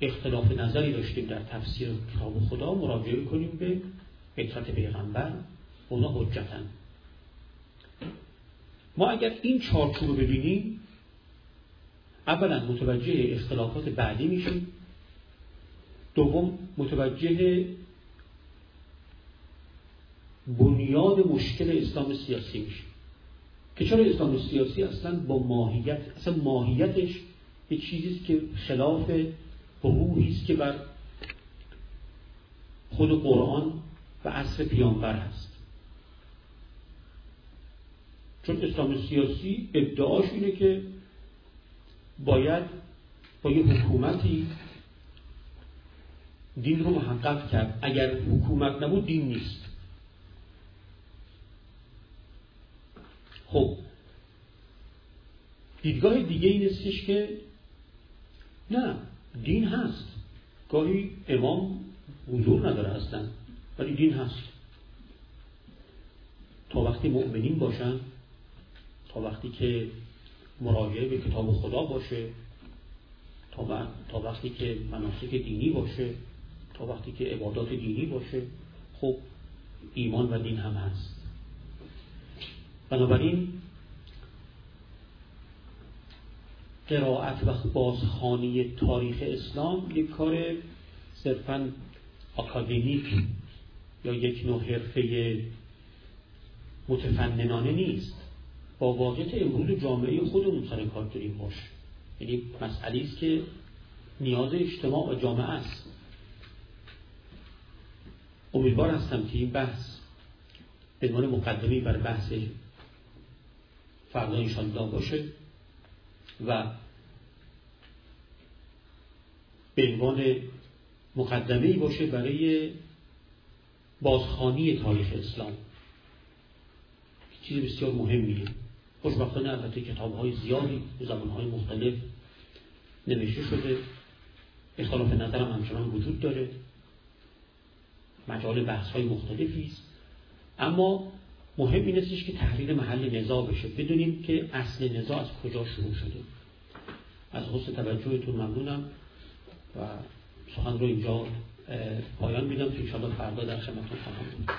اختلاف نظری داشتیم در تفسیر کتاب خدا مراجعه کنیم به اطرت پیغمبر اونا حجتن. ما اگر این چارچوب رو ببینیم اولا متوجه اختلافات بعدی میشیم. دوم متوجه بنیاد مشکل اسلام سیاسی میشیم که چرا اسلام سیاسی اصلا با ماهیت اصلا ماهیتش یه چیزیست که خلاف حقوقی است که بر خود قرآن و عصر پیامبر هست. چون اسلام سیاسی ادعاش اینه که باید با یه حکومتی دین رو محقق کرد. اگر حکومت نبود دین نیست. خب دیدگاه دیگه این استش که نه دین هست. گاهی امام حضور نداره هستن ولی دین هست. تا وقتی مؤمنین باشن تا وقتی که مراجعه به کتاب خدا باشه تا, وقتی که مناسک دینی باشه تا وقتی که عبادات دینی باشه خب ایمان و دین هم هست. بنابراین قرائت و بازخانی تاریخ اسلام یک کار صرفا اکادمیک یا یک نوع حرفه متفننانه نیست. با واقعیت امروز جامعه خودمون سر کار داریم باش. یعنی مسئله است که نیاز اجتماع و جامعه است. امیدوار هستم که این بحث به عنوان مقدمی بر بحث فردا انشالله باشه و به عنوان مقدمه باشه برای بازخانی تاریخ اسلام. چیز بسیار مهمیه. خوشبختانه البته کتاب های زیادی به زبان های مختلف نوشته شده. اختلاف نظرم همچنان وجود داره. مجال بحث های مختلفی است. اما مهم این استش که تحلیل محل نزاع بشه. بدونیم که اصل نزاع از کجا شروع شده. از حسن توجهتون ممنونم و سخن رو اینجا پایان میدم. که انشاءالله فردا در خدمتتون خواهم بود.